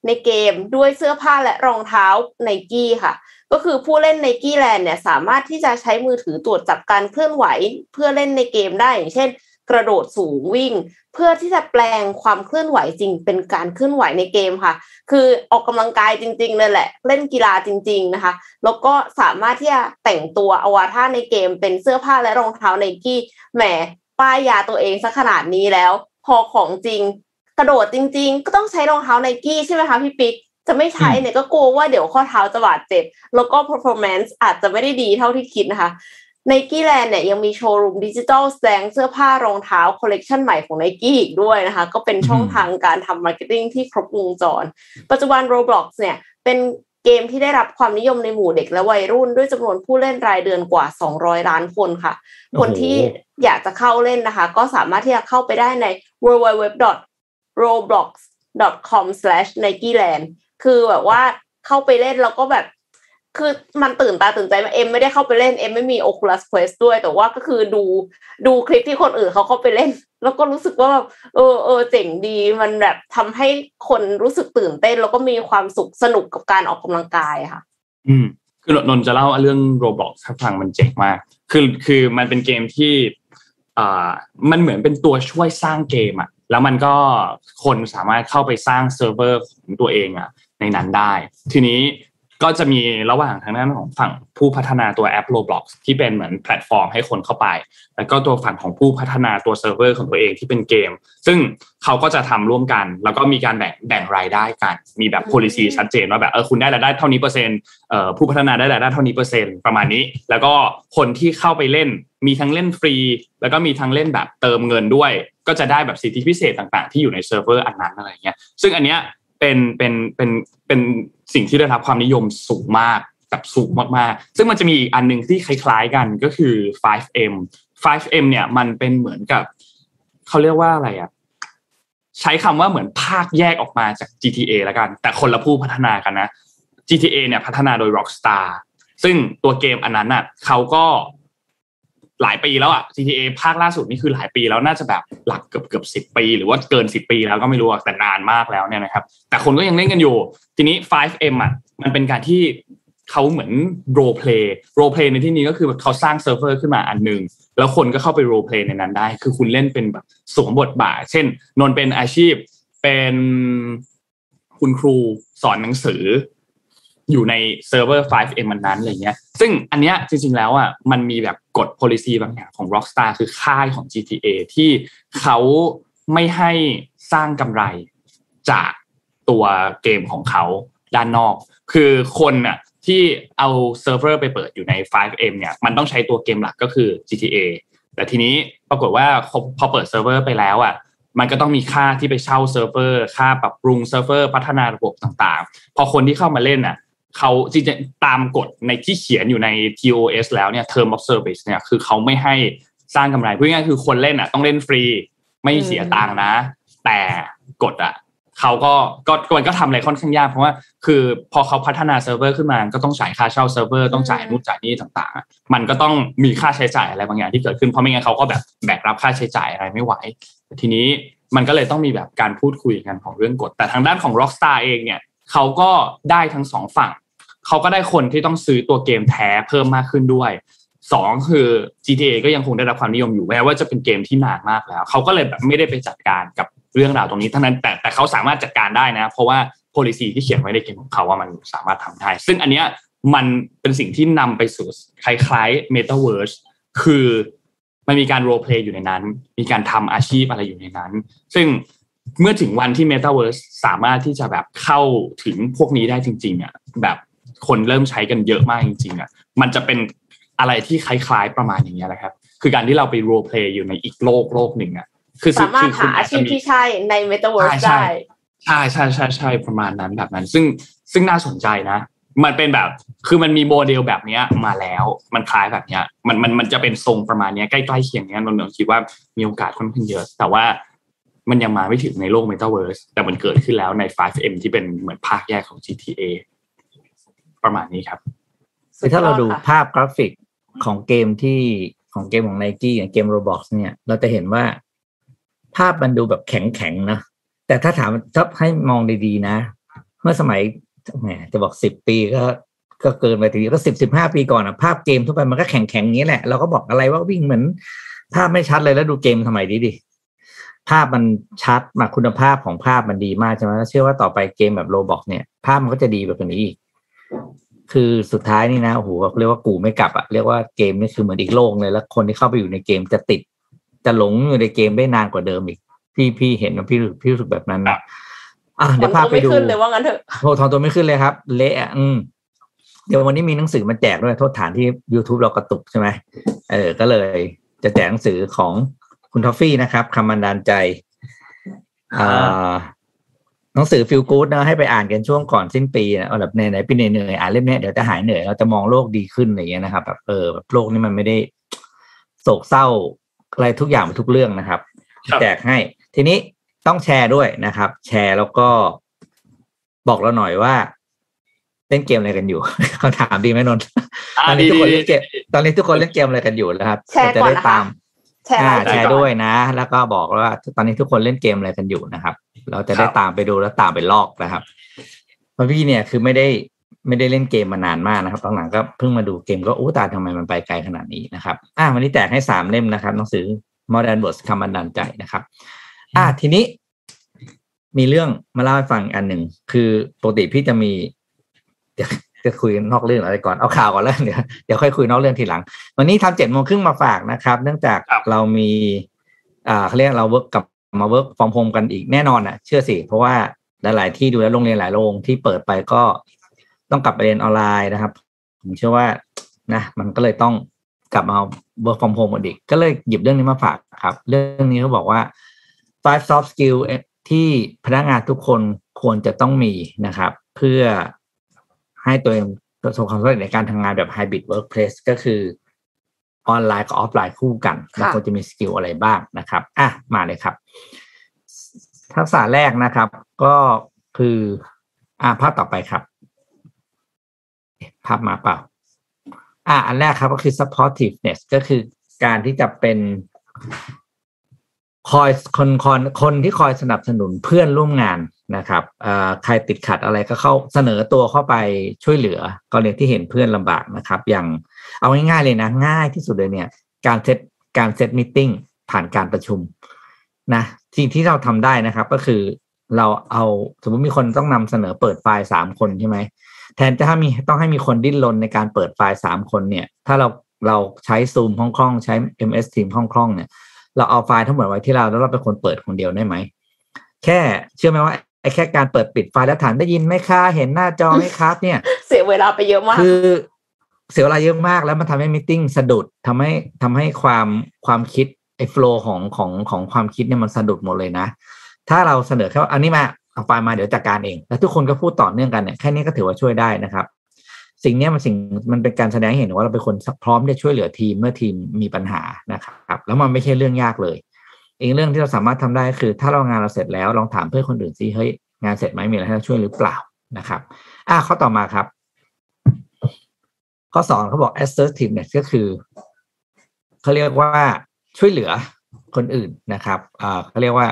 [SPEAKER 4] ในเกมด้วยเสื้อผ้าและรองเท้าไนกี้ค่ะ ก็คือผู้เล่นในกี้แลนด์เนี่ยสามารถที่จะใช้มือถือตรวจจับการเคลื่อนไหว เพื่อเล่นในเกมได้อย่างเช่น กระโดดสูงวิ่ง เพื่อที่จะแปลงความเคลื่อนไหวจริง เป็นการเคลื่อนไหวในเกมค่ะ คือออกกำลังกายจริงๆเลยแหละ เล่นกีฬาจริง ๆนะคะ แล้วก็สามารถที่จะแต่งตัวอวตารในเกมเป็นเสื้อผ้าและรองเท้าไนกี้แหมป้ายยาตัวเองซะขนาดนี้แล้ว พอของจริง กระโดดจริง ๆ ก็ต้องใช้รองเท้าไนกี้ใช่ไหมคะพี่ปิ๊กจะไม่ใช้เนี่ยก็กลัวว่าเดี๋ยวข้อเท้าจะบาดเจ็บ แล้วก็ performance อาจจะไม่ได้ดีเท่าที่คิดนะคะ ไนกี้แลนด์เนี่ยยังมีโชว์รูมดิจิทัลแสดงเสื้อผ้ารองเท้าคอลเลกชันใหม่ของไนกี้อีกด้วยนะคะ ก็เป็นช่องทางการทำ marketing ที่ครบวงจร ปัจจุบัน Roblox เนี่ยเป็นเกมที่ได้รับความนิยมในหมู่เด็กและวัยรุ่นด้วยจำนวนผู้เล่นรายเดือนกว่า 200 ล้านคนค่ะ คนที่อยากจะเข้าเล่นนะคะ ก็สามารถที่จะเข้าไปได้ใน www.roblox.com/nikeland คือแบบว่าเข้าไปเล่นแล้วก็แบบ คือมันตื่นตาตื่นใจมาเอ็มไม่ได้เข้าไปเล่นเอ็มไม่มี Oculus Quest ด้วย แต่ว่าก็คือดูดูคลิปที่คนอื่นเขาเข้าไปเล่น แล้วก็รู้สึกว่าแบบเออเออเจ๋งดีมันแบบทำให้คนรู้สึกตื่นเต้น แล้วก็มีความสุขสนุกกับการออกกำลังกายค่ะ
[SPEAKER 2] อืม คือนนจะเล่าเรื่อง Roblox ครับฟังมันเจ๋งมาก คือคือมันเป็นเกมที่อ่ามันเหมือนเป็นตัวช่วยสร้างเกมอะแล้วมันก็คนสามารถเข้าไปสร้างเซิร์ฟเวอร์ของตัวเองอะในนั้นได้ ทีนี้ ก็จะมีระหว่างทางด้านของฝั่งผู้พัฒนาตัวแอป Roblox ที่เป็นเหมือนแพลตฟอร์มให้คนเข้าไป แล้วก็ตัวฝั่งของผู้พัฒนาตัวเซิร์ฟเวอร์ของตัวเองที่เป็นเกม ซึ่งเขาก็จะทำร่วมกัน แล้วก็มีการแบ่งแบ่งรายได้กัน มีแบบ policy ชัดเจนว่าแบบเออคุณได้รายได้เท่านี้เปอร์เซ็นต์เอ่อผู้พัฒนาได้รายได้เท่านี้เปอร์เซ็นต์ประมาณนี้ แล้วก็คนที่เข้าไปเล่นมีทั้งเล่นฟรี แล้วก็มีทั้งเล่นแบบเติมเงินด้วย ก็จะได้แบบสิทธิพิเศษต่างๆ ที่อยู่ในเซิร์ฟเวอร์อันนั้นอะไรเงี้ยซึ่งอันเนี้ยเป็นเป็นเป็นเป็น สิ่งที่ได้รับความนิยมสูงมากแบบสูงมากๆ ซึ่งมันจะมีอีกอันหนึ่งที่คล้ายๆกันก็คือ 5M 5M เนี่ยมันเป็นเหมือนกับเขาเรียกว่าอะไรอะใช้คำว่าเหมือนภาคแยกออกมาจาก GTA แล้วกัน แต่คนละผู้พัฒนากันนะ GTA เนี่ยพัฒนาโดย Rockstar ซึ่งตัวเกมอันนั้นน่ะเขาก็ หลายปีแล้วอะ GTA ภาคล่าสุดนี่คือหลายปีแล้วน่าจะแบบหลักเกือบเกือบสิบปี หรือว่าเกินสิบปีแล้วก็ไม่รู้แต่นานมากแล้วเนี่ยนะครับแต่คนก็ยังเล่นกันอยู่ ทีนี้ 5M อะมันเป็นการที่เขาเหมือน role play role play ในที่นี้ก็คือเขาสร้างเซิร์ฟเวอร์ขึ้นมาอันหนึ่งแล้วคนก็เข้าไป role play ในนั้นได้ คือคุณเล่นเป็นแบบสวมบทบาท เช่น นนท์เป็นอาชีพเป็นคุณครูสอนหนังสือ อยู่ในเซิร์ฟเวอร์ 5M มันนั้นอะไรเงี้ย ซึ่งอันเนี้ยจริงๆแล้วอะมันมีแบบกฎ policy บางอย่างของ Rockstar คือค่ายของ GTA ที่เขาไม่ให้สร้างกำไรจากตัวเกมของเขาด้านนอก คือคนอะที่เอาเซิร์ฟเวอร์ไปเปิดอยู่ใน 5M เนี่ย มันต้องใช้ตัวเกมหลักก็คือ GTA แต่ทีนี้ปรากฏว่าพอเปิดเซิร์ฟเวอร์ไปแล้วอะมันก็ต้องมีค่าที่ไปเช่าเซิร์ฟเวอร์ ค่าปรับปรุงเซิร์ฟเวอร์ พัฒนาระบบต่างๆ พอคนที่เข้ามาเล่นอะ เขาจริงๆตามกฎในที่เขียนอยู่ใน TOS แล้วเนี่ย Term of Service เนี่ยคือเขาไม่ให้สร้างกำไรพูดง่ายๆคือคนเล่นอะต้องเล่นฟรีไม่เสียตังค์นะ แต่กฎอะเขาก็ก็มันก็ทำอะไรค่อนข้างยากเพราะว่าคือพอเขาพัฒนาเซิร์ฟเวอร์ขึ้นมาก็ต้องจ่ายค่าเช่าเซิร์ฟเวอร์ต้องจ่ายนู่นจ่ายนี่ต่างๆ มันก็ต้องมีค่าใช้จ่ายอะไรบางอย่างที่เกิดขึ้นเพราะไม่งั้นเขาก็แบบแบกรับค่าใช้จ่ายอะไรไม่ไหวทีนี้มันก็เลยต้องมีแบบการพูดคุยกันของเรื่องกฎแต่ทางด้านของ Rockstar เองเนี่ยเขาก็ได้ทั้งสองฝั่ง เขาก็ได้คนที่ต้องซื้อตัวเกมแท้เพิ่มมากขึ้นด้วยสองคือ GTA ก็ยังคงได้รับความนิยมอยู่แม้ว่าจะเป็นเกมที่นานมากแล้ว เขาก็เลยแบบไม่ได้ไปจัดการกับเรื่องราวตรงนี้เท่านั้นแต่แต่เขาสามารถจัดการได้นะ เพราะว่า policy ที่เขียนไว้ในเกมของเขาว่ามันสามารถทำได้ ซึ่งอันเนี้ยมันเป็นสิ่งที่นำไปสู่คล้ายๆ metaverse คือมันมีการ role play อยู่ในนั้น มีการทำอาชีพอะไรอยู่ในนั้น ซึ่งเมื่อถึงวันที่ metaverse สามารถที่จะแบบเข้าถึงพวกนี้ได้จริงๆอะแบบ คนเริ่มใช้กันเยอะมากจริงๆอะมันจะเป็นอะไรที่คล้ายๆประมาณอย่างเงี้ยแหละครับ คือการที่เราไป role play อยู่ในอีกโลกโลกหนึ่งอะคือ
[SPEAKER 4] สามารถหาอาชีพที่ใช่ใน Metaverse ได้
[SPEAKER 2] ใช่ใช่ใช่ใช่ประมาณนั้นแบบนั้น ซึ่งซึ่งน่าสนใจนะ มันเป็นแบบคือมันมีโมเดลแบบเนี้ยมาแล้ว มันคล้ายแบบเนี้ย มันมันมันจะเป็นทรงประมาณเนี้ยใกล้ๆเคียงเนี้ยนนท์คิดว่ามีโอกาสค่อนข้างเยอะ แต่ว่ามันยังมาไม่ถึงในโลก Metaverse แต่มันเกิดขึ้นแล้วใน 5M ที่เป็นเหมือนภาคแยกของ GTA ประมาณนี้ครับ
[SPEAKER 3] คือถ้าเราดูภาพกราฟิกของเกมที่ของเกมของ n นกี้อย่างเกม Roblox เนี่ย เราจะเห็นว่าภาพมันดูแบบแข็งๆนะ แต่ถ้าถามถ้าให้มองดีๆนะ เมื่อสมัยแหมจะบอกสิบปีก็ก็เกินไปทีก็สิบสิบห้าปีก่อนอะภาพเกมทั่วไปมันก็แข็งๆอย่างนี้แหละ เราก็บอกอะไรว่าวิ่งเหมือน ภาพไม่ชัดเลยแล้วดูเกมทำไมดีดิภาพมันชัดมาคุณภาพของภาพมันดีมากใช่ไหมเชื่อว่าต่อไปเกมแบบโรบอกเนี่ย ภาพมันก็จะดีแบบนี้อีก คือสุดท้ายนี่นะโอ้โหเรียกว่ากูไม่กลับอะเรียกว่าเกมนี่คือเหมือนอีกโลกเลย แล้วคนที่เข้าไปอยู่ในเกมจะติด จะหลงอยู่ในเกมได้นานกว่าเดิมอีก พี่พี่เห็นนะพี่พี่รู้สึกแบบนั้นนะอะเดี๋ยวพาไปดู
[SPEAKER 4] ขึ้นเลยว่างั้นเถอะ
[SPEAKER 3] โทษทอนตัวไม่ขึ้นเลยครับ เละอะอืมเดี๋ยววันนี้มีหนังสือมาแจกด้วยโทษฐานที่ YouTube เรากระตุกใช่ไหมเออ ก็เลยจะแจกหนังสือของคุณทอฟฟี่นะครับคำบันดาลใจอ่า หนังสือฟิลกู๊ดนะให้ไปอ่านกันช่วงก่อนสิ้นปีนะเอาแบบไหนๆปีเหนื่อยๆอ่านเล่มนี้เดี๋ยวจะหายเหนื่อยเราจะมองโลกดีขึ้นอะไรอย่างเงี้ยนะครับแบบเออแบบโลกนี้มันไม่ได้โศกเศร้าอะไรทุกอย่างทุกเรื่องนะครับ
[SPEAKER 2] ครับ
[SPEAKER 3] แจกให้ ทีนี้ต้องแชร์ด้วยนะครับ แชร์แล้วก็บอกเราหน่อยว่าเล่นเกมอะไรกันอยู่เขาถามดีไหมนนท์ตอนนี้ทุกคนเล่นเกมตอนนี้ทุกคนเล่นเกมอะไรกันอยู่แล้วครับ
[SPEAKER 4] แชร์
[SPEAKER 3] จะ
[SPEAKER 4] ก่อน
[SPEAKER 3] ได้
[SPEAKER 4] นะคะ
[SPEAKER 3] ตาม
[SPEAKER 4] แชร์
[SPEAKER 3] อ่า
[SPEAKER 4] ไลน์
[SPEAKER 3] แชร์ด้วยนะ แล้วก็บอกว่า ตอนนี้ทุกคนเล่นเกมอะไรกันอยู่นะครับ เราจะได้ตามไปดูแล้วตามไปลอกนะครับเพราะพี่เนี่ยคือไม่ได้ไม่ได้เล่นเกมมานานมากนะครับตอนหลังก็เพิ่งมาดูเกมก็อู้ตายทำไมมันไปไกลขนาดนี้นะครับ อ่าวันนี้แจกให้สามเล่มนะครับหนังสือ Modern Words คำบันดาลใจนะครับ อ่าทีนี้ มีเรื่องมาเล่าให้ฟังอันหนึ่งคือปกติพี่จะมีเดี๋ยวจะคุยนอกเรื่องอะไรก่อนเอาข่าวก่อนแล้วเดี๋ยวเดี๋ยวค่อยคุยนอกเรื่องทีหลัง วันนี้ทำเจ็ดโมงครึ่งมาฝากนะครับ เนื่องจาก
[SPEAKER 2] ครับ
[SPEAKER 3] เรามีอ่าเขาเรียกเราเวิร์กกับ มาเวิร์กฟอร์มโฮมกันอีกแน่นอนอะ เชื่อสิ เพราะว่าหลาย ๆ ที่ดูแลโรงเรียนหลายโรงที่เปิดไปก็ต้องกลับไปเรียนออนไลน์นะครับ ผมเชื่อว่านะมันก็เลยต้องกลับมา work from home กันอีก ก็เลยหยิบเรื่องนี้มาฝากครับ เรื่องนี้เขาบอกว่า five soft skill ที่พนักงานทุกคนควรจะต้องมีนะครับ เพื่อให้ตัวเองประสบความสำเร็จในการทำงานแบบ hybrid workplace ก็คือ ออนไลน์กับออฟไลน์คู่กันแล้วควรจะมี skill อะไรบ้างนะครับ อะมาเลยครับ ทักษะแรกนะครับ ก็คือ อ่าภาพต่อไปครับภาพมาเปล่า อ่าอันแรกครับก็คือ supportiveness ก็คือการที่จะเป็น คอยคนคนคนที่คอยสนับสนุนเพื่อนร่วมงานนะครับใครติดขัดอะไรก็เข้าเสนอตัวเข้าไปช่วยเหลือกรณีที่เห็นเพื่อนลำบากนะครับ อย่างเอาง่ายๆเลยนะ ง่ายที่สุดเลยเนี่ย การเซตการเซตมิ팅ผ่านการประชุมนะสิ่งที่เราทำได้นะครับ ก็คือเราเอาสมมติมีคนต้องนำเสนอเปิดไฟล์สามคนใช่ไหมแทนจะถ้ามีต้องให้มีคนดิ้นรนในการเปิดไฟล์สามคนเนี่ย ถ้าเราเราใช้ซูมคล่องๆใช้ MS Team คล่องๆเนี่ย เราเอาไฟล์ทั้งหมดไว้ที่เราแล้วเราเป็นคนเปิดคนเดียวได้ไหมแค่เชื่อไหมว่าไอ้แค่การเปิดปิดไฟล์แล้วถามได้ยินไหมคะเห็นหน้าจอไหมครับเนี่ย
[SPEAKER 4] เสียเวลาไปเยอะมาก
[SPEAKER 3] คือเสียเวลาเยอะมากแล้วมันทำให้มิ팅สะดุดทำให้ทำให้ความความคิดไอ้โฟล์ของของของความคิดเนี่ยมันสะดุดหมดเลยนะ ถ้าเราเสนอแค่อันนี้มาเอาไฟล์มาเดี๋ยวจัดการเอง แล้วทุกคนก็พูดต่อเนื่องกันเนี่ยแค่นี้ก็ถือว่าช่วยได้นะครับ สิ่งนี้มันสิ่งมันเป็นการแสดงเห็นว่าเราเป็นคนพร้อมที่จะช่วยเหลือทีมเมื่อทีมมีปัญหานะครับ แล้วมันไม่ใช่เรื่องยากเลยอีกเรื่องที่เราสามารถทำได้คือ ถ้าเรางานเราเสร็จแล้วลองถามเพื่อนคนอื่นซิเฮ้ยงานเสร็จไหมมีอะไรให้เราช่วยหรือเปล่านะครับ อะข้อต่อมาครับ ข้อสองเขาบอก assertiveness ก็คือเขาเรียกว่าช่วยเหลือคนอื่นนะครับอ่าเขาเรียกว่า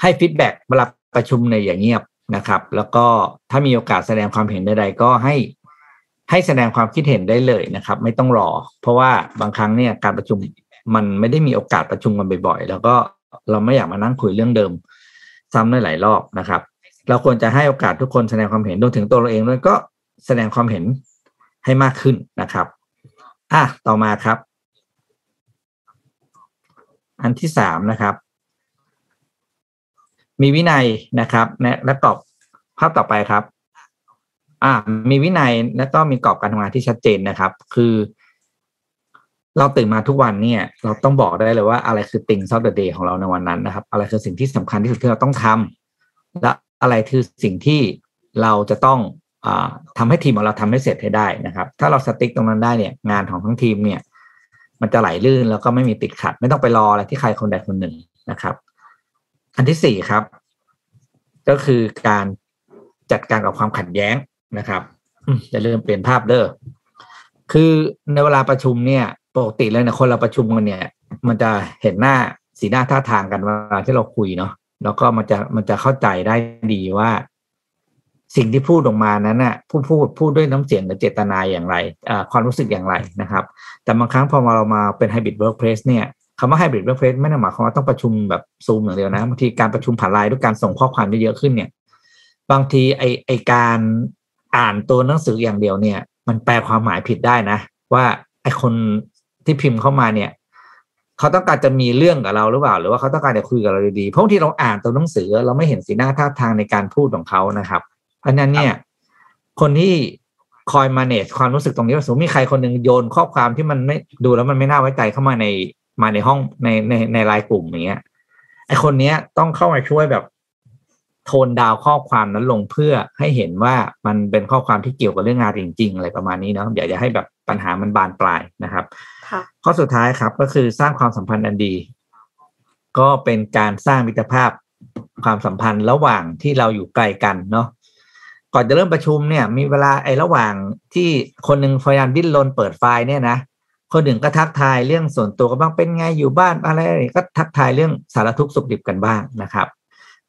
[SPEAKER 3] ให้ฟีดแบ็กเวลาประชุมในอย่างเงียบ นะครับ แล้วก็ถ้ามีโอกาสแสดงความเห็นใดๆก็ให้ให้แสดงความคิดเห็นได้เลยนะครับ ไม่ต้องรอ เพราะว่าบางครั้งเนี่ยการประชุมมันไม่ได้มีโอกาสประชุมกันบ่อยๆ แล้วก็เราไม่อยากมานั่งคุยเรื่องเดิม ซ้ำได้หลายรอบนะครับ เราควรจะให้โอกาสทุกคนแสดงความเห็นรวมถึงตัวเราเองด้วยก็แสดงความเห็นให้มากขึ้นนะครับอะต่อมาครับ อันที่สามนะครับ มีวินัยนะครับและกรอบภาพต่อไปครับ อ่า มีวินัยและก็มีกรอบการทำงานที่ชัดเจนนะครับ คือ เราตื่นมาทุกวันเนี่ย เราต้องบอกได้เลยว่าอะไรคือติงซอฟเดอะเดย์ของเราในวันนั้นนะครับ อะไรคือสิ่งที่สำคัญที่สุดที่เราต้องทำและอะไรคือสิ่งที่เราจะต้องอทำให้ทีมของเราทำให้เสร็จให้ได้นะครับ ถ้าเราสติ๊กตรงนั้นได้เนี่ยงานของทั้งทีมเนี่ย มันจะไหลลื่นแล้วก็ไม่มีติดขัด ไม่ต้องไปรออะไรที่ใครคนใดคนหนึ่งนะครับ อันที่สี่ครับ ก็คือการจัดการกับความขัดแย้งนะครับจะเริ่มเปลี่ยนภาพเด้อคือในเวลาประชุมเนี่ยปกติเลยเนี่ยคนเราประชุมกันเนี่ย มันจะเห็นหน้าสีหน้าท่าทางกันเวลาที่เราคุยเนาะแล้วก็มันจะมันจะเข้าใจได้ดีว่า สิ่งที่พูดออกมานั้นน่ะผู้พูดพูดด้วยน้ำเสียงหรือเจตนาอย่างไรความรู้สึกอย่างไรนะครับ แต่บางครั้งพอมาเรามาเป็น hybrid workplace เนี่ย คำว่า hybrid workplace ไม่ได้หมายความว่าต้องประชุมแบบซูมอย่างเดียวนะบางทีการประชุมผ่านไลน์ด้วยการส่งข้อความเยอะขึ้นเนี่ย บางทีไอ้ไอ้การอ่านตัวหนังสืออย่างเดียวเนี่ย มันแปลความหมายผิดได้นะ ว่าไอคนที่พิมพ์เข้ามาเนี่ยเขาต้องการจะมีเรื่องกับเราหรือเปล่า หรือว่าเขาต้องการจะคุยกับเราดีๆเพราะที่เราอ่านตัวหนังสือเราไม่เห็นสีหน้าท่าทางในการพูดของเขานะครับ เพราะนั้นเนี่ยคนที่คอยมาเนจความรู้สึกตรงนี้สมมติมีใครคนหนึ่งโยนข้อความที่มันไม่ดูแล้วมันไม่น่าไว้ใจเข้ามาใน มาในห้องในในในไลน์กลุ่มอย่างเงี้ยไอคนเนี้ยต้องเข้ามาช่วยแบบโทนดาวข้อความนั้นลงเพื่อให้เห็นว่ามันเป็นข้อความที่เกี่ยวกับเรื่องงานจริง ๆ อะไรประมาณนี้เนาะอยากจะให้แบบปัญหามันบานปลายนะครับข้อสุดท้ายครับก็คือสร้างความสัมพันธ์อันดี ก็เป็นการสร้างมิตรภาพความสัมพันธ์ระหว่างที่เราอยู่ไกลกันเนาะก่อนจะเริ่มประชุมเนี่ย มีเวลาไอ้ระหว่างที่คนหนึ่งพยายามดิ้นรนเปิดไฟล์เนี่ยนะ คนหนึ่งก็ทักทายเรื่องส่วนตัวก็บ้างเป็นไงอยู่บ้านอะไรก็ทักทายเรื่องสารทุกข์สุขดิบกันบ้างนะครับ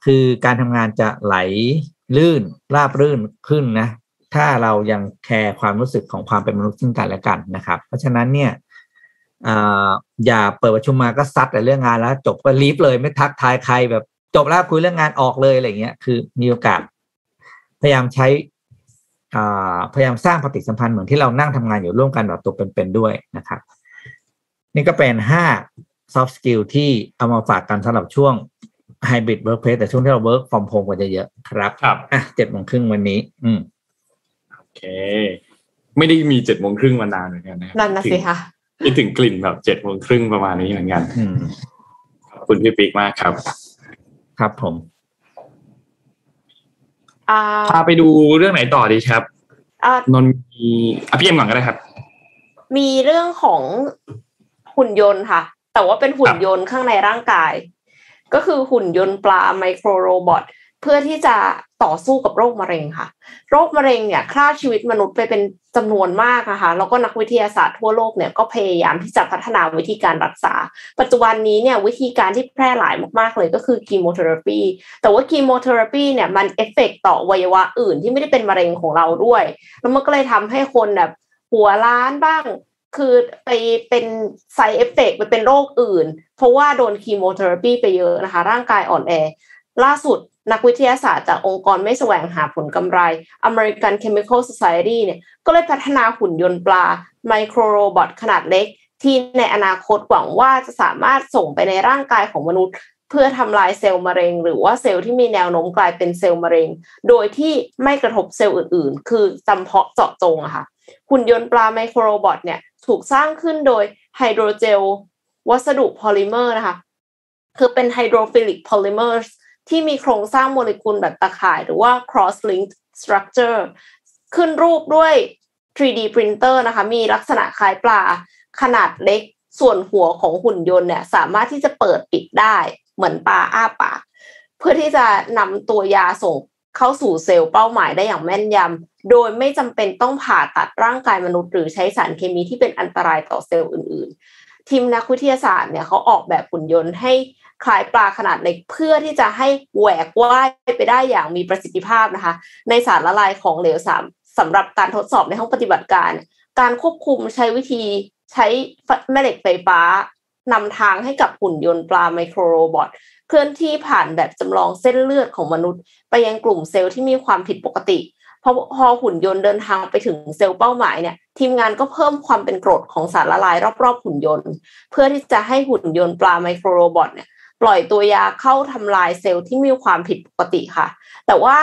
[SPEAKER 3] คือการทำงานจะไหลลื่นราบรื่นขึ้นนะ ถ้าเรายังแคร์ความรู้สึกของความเป็นมนุษย์ซึ่งกันและกันนะครับ เพราะฉะนั้นเนี่ยอย่าเปิดประชุมมาก็ซัดแต่เรื่องงานแล้ว จบก็ลีฟเลยไม่ทักทายใครแบบจบแล้วคุยเรื่องงานออกเลยอะไรเงี้ยคือมีโอกาสพยายามใช้ พยายามสร้างปฏิสัมพันธ์เหมือนที่เรานั่งทำงานอยู่ร่วมกันแบบตัวเป็นๆด้วยนะครับ นี่ก็เป็นห้า soft skill ที่เอามาฝากกันสำหรับช่วง hybrid workplace แต่ช่วงที่เรา work from home กันจะเยอะครับ
[SPEAKER 2] ครับ
[SPEAKER 3] อะเจ็ดโมงครึ่งวันนี้ อืม
[SPEAKER 2] โอเค ไม่ได้มีเจ็ดโมงครึ่งมานานเหมือนกันนะ
[SPEAKER 4] นั่นนะสิค่ะ
[SPEAKER 2] คิดถึงกลิ่นแบบเจ็ดโมงครึ่งประมาณนี้เหมือนกันขอบคุณพี่ปิ๊กมากครับ
[SPEAKER 3] ครับผม
[SPEAKER 2] พาไปดูเรื่องไหนต่อดีครับ
[SPEAKER 4] อะ
[SPEAKER 2] นนท์มีอะพี่เอ็มก่อนก็ได้ครับ
[SPEAKER 4] มีเรื่องของหุ่นยนต์ค่ะ แต่ว่าเป็นหุ่
[SPEAKER 2] คนรับ
[SPEAKER 4] ยนต์ข้างในร่างกาย ก็คือหุ่นยนต์ปลา microrobot เพื่อที่จะ ต่อสู้กับโรคมะเร็งค่ะ โรคมะเร็งเนี่ยฆ่าชีวิตมนุษย์ไปเป็นจำนวนมากนะคะแล้วก็นักวิทยาศาสตร์ทั่วโลกเนี่ยก็พยายามที่จะพัฒนาวิธีการรักษา ปัจจุบันนี้เนี่ยวิธีการที่แพร่หลายมากๆเลยก็คือ chemotherapy แต่ว่า chemotherapy เนี่ยมันเอฟเฟกต่ออวัยวะอื่นที่ไม่ได้เป็นมะเร็งของเราด้วย แล้วมันก็เลยทำให้คนแบบหัวล้านบ้างคือไปเป็น side effect ไปเป็นโรคอื่น เพราะว่าโดน chemotherapy ไปเยอะนะคะ ร่างกายอ่อนแอ ล่าสุด นักวิทยาศาสตร์จากองค์กรไม่แสวงหาผลกำไร American Chemical Society เนี่ยก็เลยพัฒนาหุ่นยนต์ปลา microrobot ขนาดเล็ก ที่ในอนาคตหวังว่าจะสามารถส่งไปในร่างกายของมนุษย์ เพื่อทำลายเซลล์มะเร็ง หรือว่าเซลล์ที่มีแนวโน้มกลายเป็นเซลล์มะเร็ง โดยที่ไม่กระทบเซลล์อื่น ๆ คือจำเพาะเจาะจงอะค่ะหุ่นยนต์ปลา microrobot เนี่ยถูกสร้างขึ้นโดย hydrogel วัสดุพอลิเมอร์นะคะคือเป็น hydrophilic polymer ที่มีโครงสร้างโมเลกุลแบบตะข่าย หรือว่า cross linked structure ขึ้นรูปด้วย 3D printer นะคะ มีลักษณะคล้ายปลาขนาดเล็กส่วนหัวของหุ่นยนต์เนี่ยสามารถที่จะเปิดปิดได้เหมือนปลาอ้าปาก เพื่อที่จะนำตัวยาส่งเข้าสู่เซลล์เป้าหมายได้อย่างแม่นยำโดยไม่จำเป็นต้องผ่าตัดร่างกายมนุษย์หรือใช้สารเคมีที่เป็นอันตรายต่อเซลล์อื่น ๆ ทีมนักวิทยาศาสตร์เนี่ยเขาออกแบบหุ่นยนต์ให้ คล้ายปลาขนาดเล็กเพื่อที่จะให้แหวกว่ายไปได้อย่างมีประสิทธิภาพนะคะ ในสารละลายของเหลวสามสำหรับการทดสอบในห้องปฏิบัติการ การควบคุมใช้วิธีใช้แม่เหล็กไฟฟ้านำทางให้กับหุ่นยนต์ปลา microrobot เคลื่อนที่ผ่านแบบจำลองเส้นเลือดของมนุษย์ ไปยังกลุ่มเซลล์ที่มีความผิดปกติพอพอหุ่นยนต์เดินทางไปถึงเซลล์เป้าหมายเนี่ย ทีมงานก็เพิ่มความเป็นกรดของสารละลายรอบๆหุ่นยนต์ เพื่อที่จะให้หุ่นยนต์ปลา microrobot เนี่ย ปล่อยตัวยาเข้าทำลายเซลล์ที่มีความผิดปกติค่ะ แต่ว่า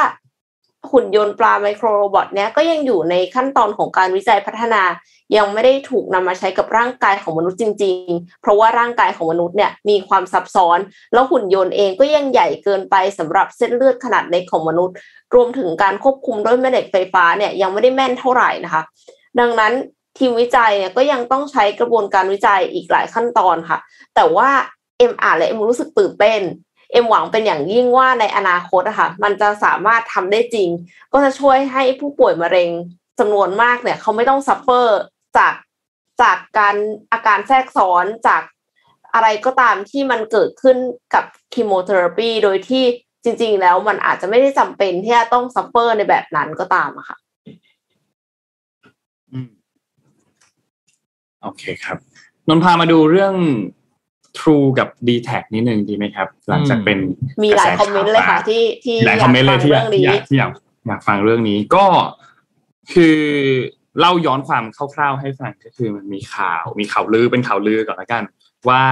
[SPEAKER 4] หุ่นยนต์ปลา microrobot เนี้ยก็ยังอยู่ในขั้นตอนของการวิจัยพัฒนา ยังไม่ได้ถูกนำมาใช้กับร่างกายของมนุษย์จริง ๆ เพราะว่าร่างกายของมนุษย์เนี่ยมีความซับซ้อน แล้วหุ่นยนต์เองก็ยังใหญ่เกินไปสำหรับเส้นเลือดขนาดเล็กของมนุษย์ รวมถึงการควบคุมด้วยแม่เหล็กไฟฟ้าเนี่ยยังไม่ได้แม่นเท่าไหร่นะคะ ดังนั้นทีมวิจัยเนี่ยก็ยังต้องใช้กระบวนการวิจัยอีกหลายขั้นตอนค่ะ แต่ว่า เอ็มอ่านและเอ็มรู้สึกตื่นเต้น เอ็มหวังเป็นอย่างยิ่งว่าในอนาคตอะค่ะมันจะสามารถทำได้จริง ก็จะช่วยให้ผู้ป่วยมะเร็งจำนวนมากเนี่ย เขาไม่ต้อง suffer จากจากการอาการแทรกซ้อนจากอะไรก็ตามที่มันเกิดขึ้นกับ chemotherapy โดยที่จริง ๆ แล้วมันอาจจะไม่ได้จำเป็นที่จะต้อง suffer ในแบบนั้นก็ตามอะค่ะ
[SPEAKER 2] โอเคครับนนพามาดูเรื่อง True กับ d t แทนิดนึงดีไหมครับ หลังจากเป็น
[SPEAKER 4] มีหลาย
[SPEAKER 2] กระแส
[SPEAKER 4] คอมเมนต์เลยค่ะที่ที่
[SPEAKER 2] หลายคอมเมนต์เลยที่อยาก
[SPEAKER 4] ฟัง
[SPEAKER 2] ที่
[SPEAKER 4] เรื่
[SPEAKER 2] อ
[SPEAKER 4] อง
[SPEAKER 2] ยากที่อยากอยากฟังเรื่องนี้ก็คือเล่าย้อนความคร่าวๆให้ฟังก็คือมันมีข่าวมีข่าวลือเป็นข่าวลือก่อนละกัน ว่า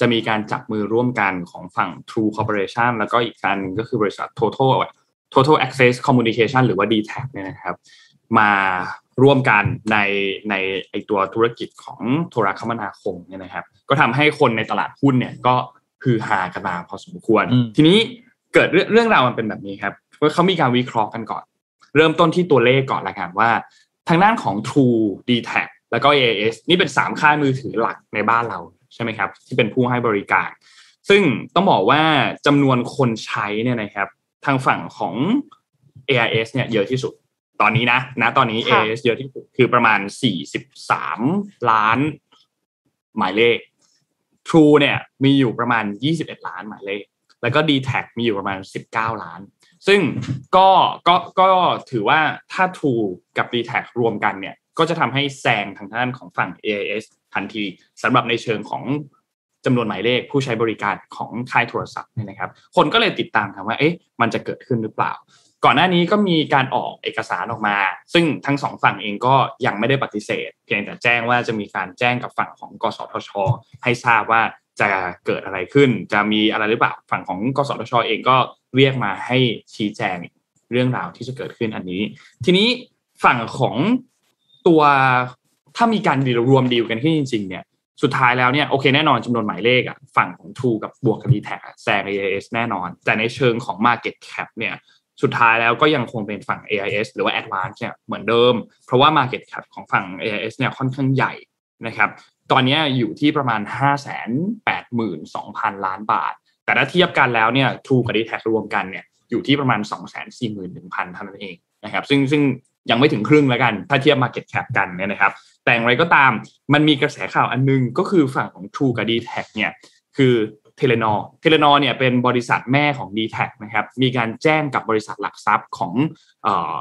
[SPEAKER 2] จะมีการจับมือร่วมกันของฝั่ง True Corporation แล้วก็อีกการหนึ่งก็คือบริษัท Total Total Access Communication หรือว่า d t แทเนี่ยนะครับ มา ร่วมกันในในไอตัวธุรกิจของโทรคมนาคมเนี่ยนะครับ ก็ทำให้คนในตลาดหุ้นเนี่ยก็ฮือฮากันมาพอสมควร
[SPEAKER 3] อืม
[SPEAKER 2] ทีนี้เกิดเรื่องเรื่องราวมันเป็นแบบนี้ครับว่าเขามีการวิเคราะห์กันก่อน เริ่มต้นที่ตัวเลขก่อนละกันว่า ทางด้านของ True d t แทแล้วก็ AIS นี่เป็นสามค่ายมือถือหลักในบ้านเราใช่ไหมครับ ที่เป็นผู้ให้บริการ ซึ่งต้องบอกว่าจำนวนคนใช้เนี่ยนะครับ ทางฝั่งของ AIS เนี่ยเยอะที่สุด ตอนนี้นะนะตอนนี้
[SPEAKER 4] ค่ะ
[SPEAKER 2] AIS เยอะที่สุดคือประมาณ 43 ล้าน หมายเลข True เนี่ยมีอยู่ประมาณ 21 ล้านหมายเลข แล้วก็ d t แทมีอยู่ประมาณ 19 ล้าน ซึ่งก็ก็ก็ถือว่าถ้า True กับ d t แทรวมกันเนี่ย ก็จะทำให้แซงทางด้านของฝั่ง AIS ทันทีสำหรับในเชิงของจำนวนหมายเลขผู้ใช้บริการของค่ายโทรศัพท์เนี่ยนะครับ คนก็เลยติดตามครับว่า เอ๊ะ มันจะเกิดขึ้นหรือเปล่า ก่อนหน้านี้ก็มีการออกเอกสารออกมา ซึ่งทั้งสองฝั่งเองก็ยังไม่ได้ปฏิเสธ เพียงแต่แจ้งว่าจะมีการแจ้งกับฝั่งของกสทช ให้ทราบว่าจะเกิดอะไรขึ้น จะมีอะไรหรือเปล่าฝั่งของกสทช เองก็เรียกมาให้ชี้แจงเรื่องราวที่จะเกิดขึ้นอันนี้ ทีนี้ฝั่งของตัวถ้ามีการดีลรวมดีลกันขึ้นจริง ๆ เนี่ยสุดท้ายแล้วเนี่ยโอเคแน่นอนจำนวนหมายเลขอะฝั่งของ True กับบวกกับ d t แทแซง AIS แน่นอน แต่ในเชิงของ Market Cap เนี่ย สุดท้ายแล้วก็ยังคงเป็นฝั่ง AIS หรือว่า Advance เนี่ยเหมือนเดิม เพราะว่า Market Cap ของฝั่ง AIS เนี่ยค่อนข้างใหญ่นะครับ ตอนนี้อยู่ที่ประมาณ 582,000 ล้านบาท แต่ถ้าเทียบกันแล้วเนี่ย True กับ d t แทรวมกันเนี่ยอยู่ที่ประมาณ 241,000เท่านั้นเองนะครับซึ่งซึ่งยังไม่ถึงครึ่งแล้วกัน ถ้าเทียบ Market Cap กันเนี่ยนะครับ แต่อย่างไรก็ตามมันมีกระแสข่าวอันนึงก็คือฝั่งของ True กับ d t แทเนี่ยคือ Telenor Telenor เนี่ยเป็นบริษัทแม่ของ d t แทนะครับมีการแจ้งกับบริษัทหลักทรัพย์ของเอ่อ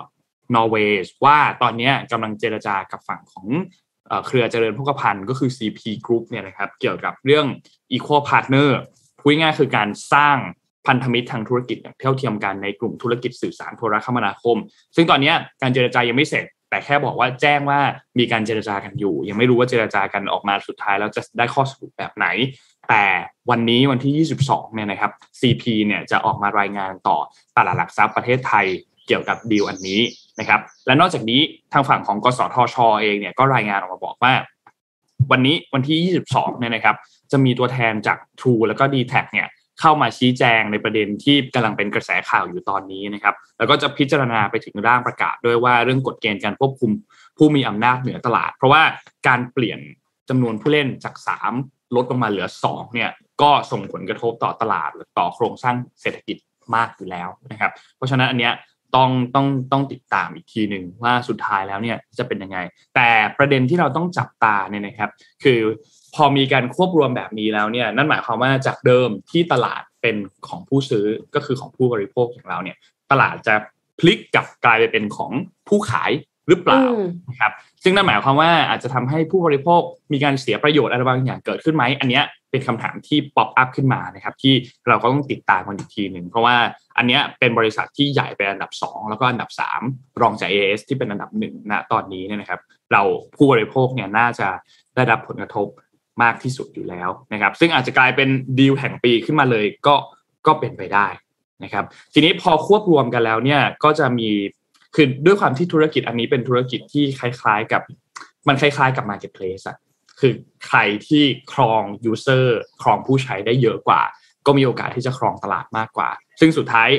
[SPEAKER 2] นอร์เวย์ว่าตอนนี้กำลังเจรจากับฝั่งของเครือเจริญโภคภัณฑ์ก็คือ CP Group เนี่ยนะครับเกี่ยวกับเรื่อง Equal Partner พูดง่ายคือการสร้างพันธมิตรทางธุรกิจอย่างเท่าเทียมกันในกลุ่มธุรกิจสื่อสารโทรคมนาคม ซึ่งตอนนี้การเจรจายังไม่เสร็จ แต่แค่บอกว่าแจ้งว่ามีการเจรจากันอยู่ ยังไม่รู้ว่าเจรจากันออกมาสุดท้ายแล้วจะได้ข้อสรุปแบบไหน แต่วันนี้วันที่ 22 เนี่ยนะครับ CP เนี่ยจะออกมารายงานต่อตลาดหลักทรัพย์ประเทศไทยเกี่ยวกับดีลอันนี้นะครับ และนอกจากนี้ทางฝั่งของกสทชเองเนี่ยก็รายงานออกมาบอกว่า วันนี้วันที่ 22 เนี่ยนะครับ จะมีตัวแทนจาก True แล้วก็ d t แทเนี่ยเข้ามาชี้แจงในประเด็นที่กำลังเป็นกระแสข่าวอยู่ตอนนี้นะครับ แล้วก็จะพิจารณาไปถึงร่างประกาศด้วยว่าเรื่องกฎเกณฑ์การควบคุมผู้มีอำนาจเหนือตลาด เพราะว่าการเปลี่ยนจำนวนผู้เล่นจาก 3 ลดลงมาเหลือ2เนี่ยก็ส่งผลกระทบต่อตลาดหรือต่อโครงสร้างเศรษฐกิจมากอยู่แล้วนะครับ เพราะฉะนั้นอันเนี้ยต้องต้องต้องติดตามอีกทีหนึ่งว่าสุดท้ายแล้วเนี่ยจะเป็นยังไง แต่ประเด็นที่เราต้องจับตาเนี่ยนะครับ คือพอมีการควบรวมแบบนี้แล้วเนี่ยนั่นหมายความว่าจากเดิมที่ตลาดเป็นของผู้ซื้อก็คือของผู้บริโภคอย่างเราเนี่ยตลาดจะพลิกกลับกลายไปเป็นของผู้ขาย หรือเปล่านะครับซึ่งนั่นหมายความว่าอาจจะทำให้ผู้บริโภคมีการเสียประโยชน์อะไรบางอย่างเกิดขึ้นไหมอันเนี้ยเป็นคำถามที่ป๊อปอัพขึ้นมานะครับที่เราก็ต้องติดตามกันอีกทีหนึ่งเพราะว่าอันเนี้ยเป็นบริษัทที่ใหญ่เป็นอันดับ 2 แล้วก็อันดับ 3 รองจาก AS ที่เป็นอันดับหนึ่งณตอนนี้เนี่ยนะครับ เราผู้บริโภคเนี่ยน่าจะได้รับผลกระทบมากที่สุดอยู่แล้วนะครับ ซึ่งอาจจะกลายเป็นดีลแห่งปีขึ้นมาเลยก็ก็เป็นไปได้นะครับ ทีนี้พอควบรวมกันแล้วเนี่ยก็จะมี คือด้วยความที่ธุรกิจอันนี้เป็นธุรกิจที่คล้าย ๆ กับมันคล้าย ๆ กับ Marketplace อะคือใครที่ครองยูเซอร์ครองผู้ใช้ได้เยอะกว่า ก็มีโอกาสที่จะครองตลาดมากกว่า ซึ่งสุดท้าย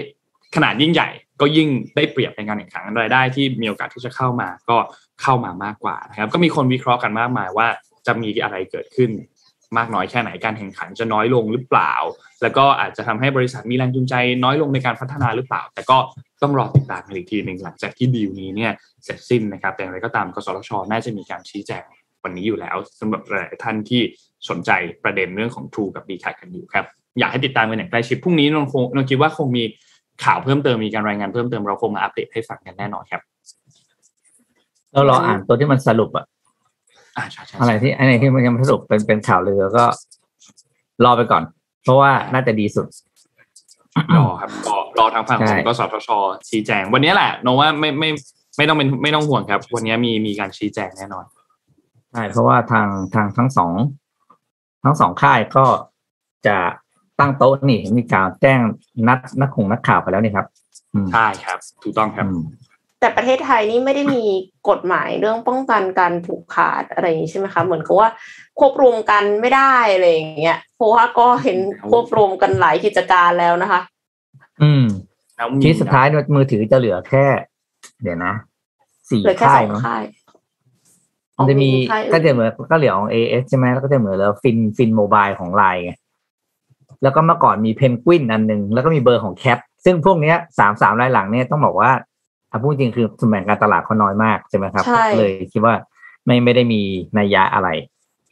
[SPEAKER 2] ขนาดยิ่งใหญ่ก็ยิ่งได้เปรียบในการแข่งขันรายได้ที่มีโอกาสที่จะเข้ามาก็เข้ามามากกว่านะครับ ก็มีคนวิเคราะห์กันมากมายว่าจะมีอะไรเกิดขึ้นมากน้อยแค่ไหนการแข่งขันจะน้อยลงหรือเปล่า แล้วก็อาจจะทำให้บริษัทมีแรงจูงใจน้อยลงในการพัฒนาหรือเปล่า แต่ก็ ต้องรอติดตามกันอีกทีหนึ่งหลังจากที่ดีลนี้เนี่ยเสร็จสิ้นนะครับแต่อย่างไรก็ตามกสทชน่าจะมีการชี้แจงวันนี้อยู่แล้วสำหรับหลายท่านที่สนใจประเด็นเรื่องของ True กับ d ีแทกันอยู่ครับอยากให้ติดตามกันอย่างใกล้ชิดพรุ่งนี้นนคงนนคิดว่าคงมีข่าวเพิ่มเติมมีการรายงานเพิ่มเติมเราคงมาอัปเดตให้ฟังกันแน่นอนครับ
[SPEAKER 3] เรารออ่านตัวที่มันสรุปอะอะไรที่อะไรที่มันยังสรุปเป็นเป็นข่าวเลยก็รอไปก่อน เพราะว่าน่าจะดีสุด
[SPEAKER 2] รอครับรอรอทางฝั่งของกสทช ชี้แจง วันนี้แหละโนว่าไม่ไม่ไม่ต้องเป็นไม่ต้องห่วงครับ วันนี้มีมีการชี้แจงแน่นอน
[SPEAKER 3] ใช่เพราะว่าทางทางทั้งสองทั้งสองค่ายก็จะตั้งโต๊ะนี่มีการแจ้งนัดนักข่งนักข่าวไปแล้วนี่ครับ
[SPEAKER 2] ใช่ครับ ถูกต้องครับ
[SPEAKER 4] แต่ประเทศไทยนี่ไม่ได้มีกฎหมายเรื่องป้องกันการผูกขาดอะไรอย่างนี้ใช่ไหมคะ เหมือนกับว่าควบรวมกันไม่ได้อะไรอย่างเงี้ยเพราะว่าก็เห็นควบรวมกันหลายกิจการแล้วนะคะ
[SPEAKER 3] อืมที่สุดท้ายมือถือจะเหลือแค่ เดี๋ยวนะสี่ค่ายมั้งมันจะมีก็จะเหมือนก็เหลือของ AIS ใช่ไหมแล้วก็จะเหมือนแล้ว Finn Finn Mobile ของไลน์ไงแล้วก็เมื่อก่อนมีเพนกวินอันหนึ่งแล้วก็มีเบอร์ของแคปซึ่งพวกเนี้ยสามสามรายหลังเนี่ยต้องบอกว่า ถ้าพูดจริงคือสมแบ่งการตลาดเขาน้อยมากใช่ไหมครับเลยคิดว่าไม่ไม่ได้มีนัยยะอะไร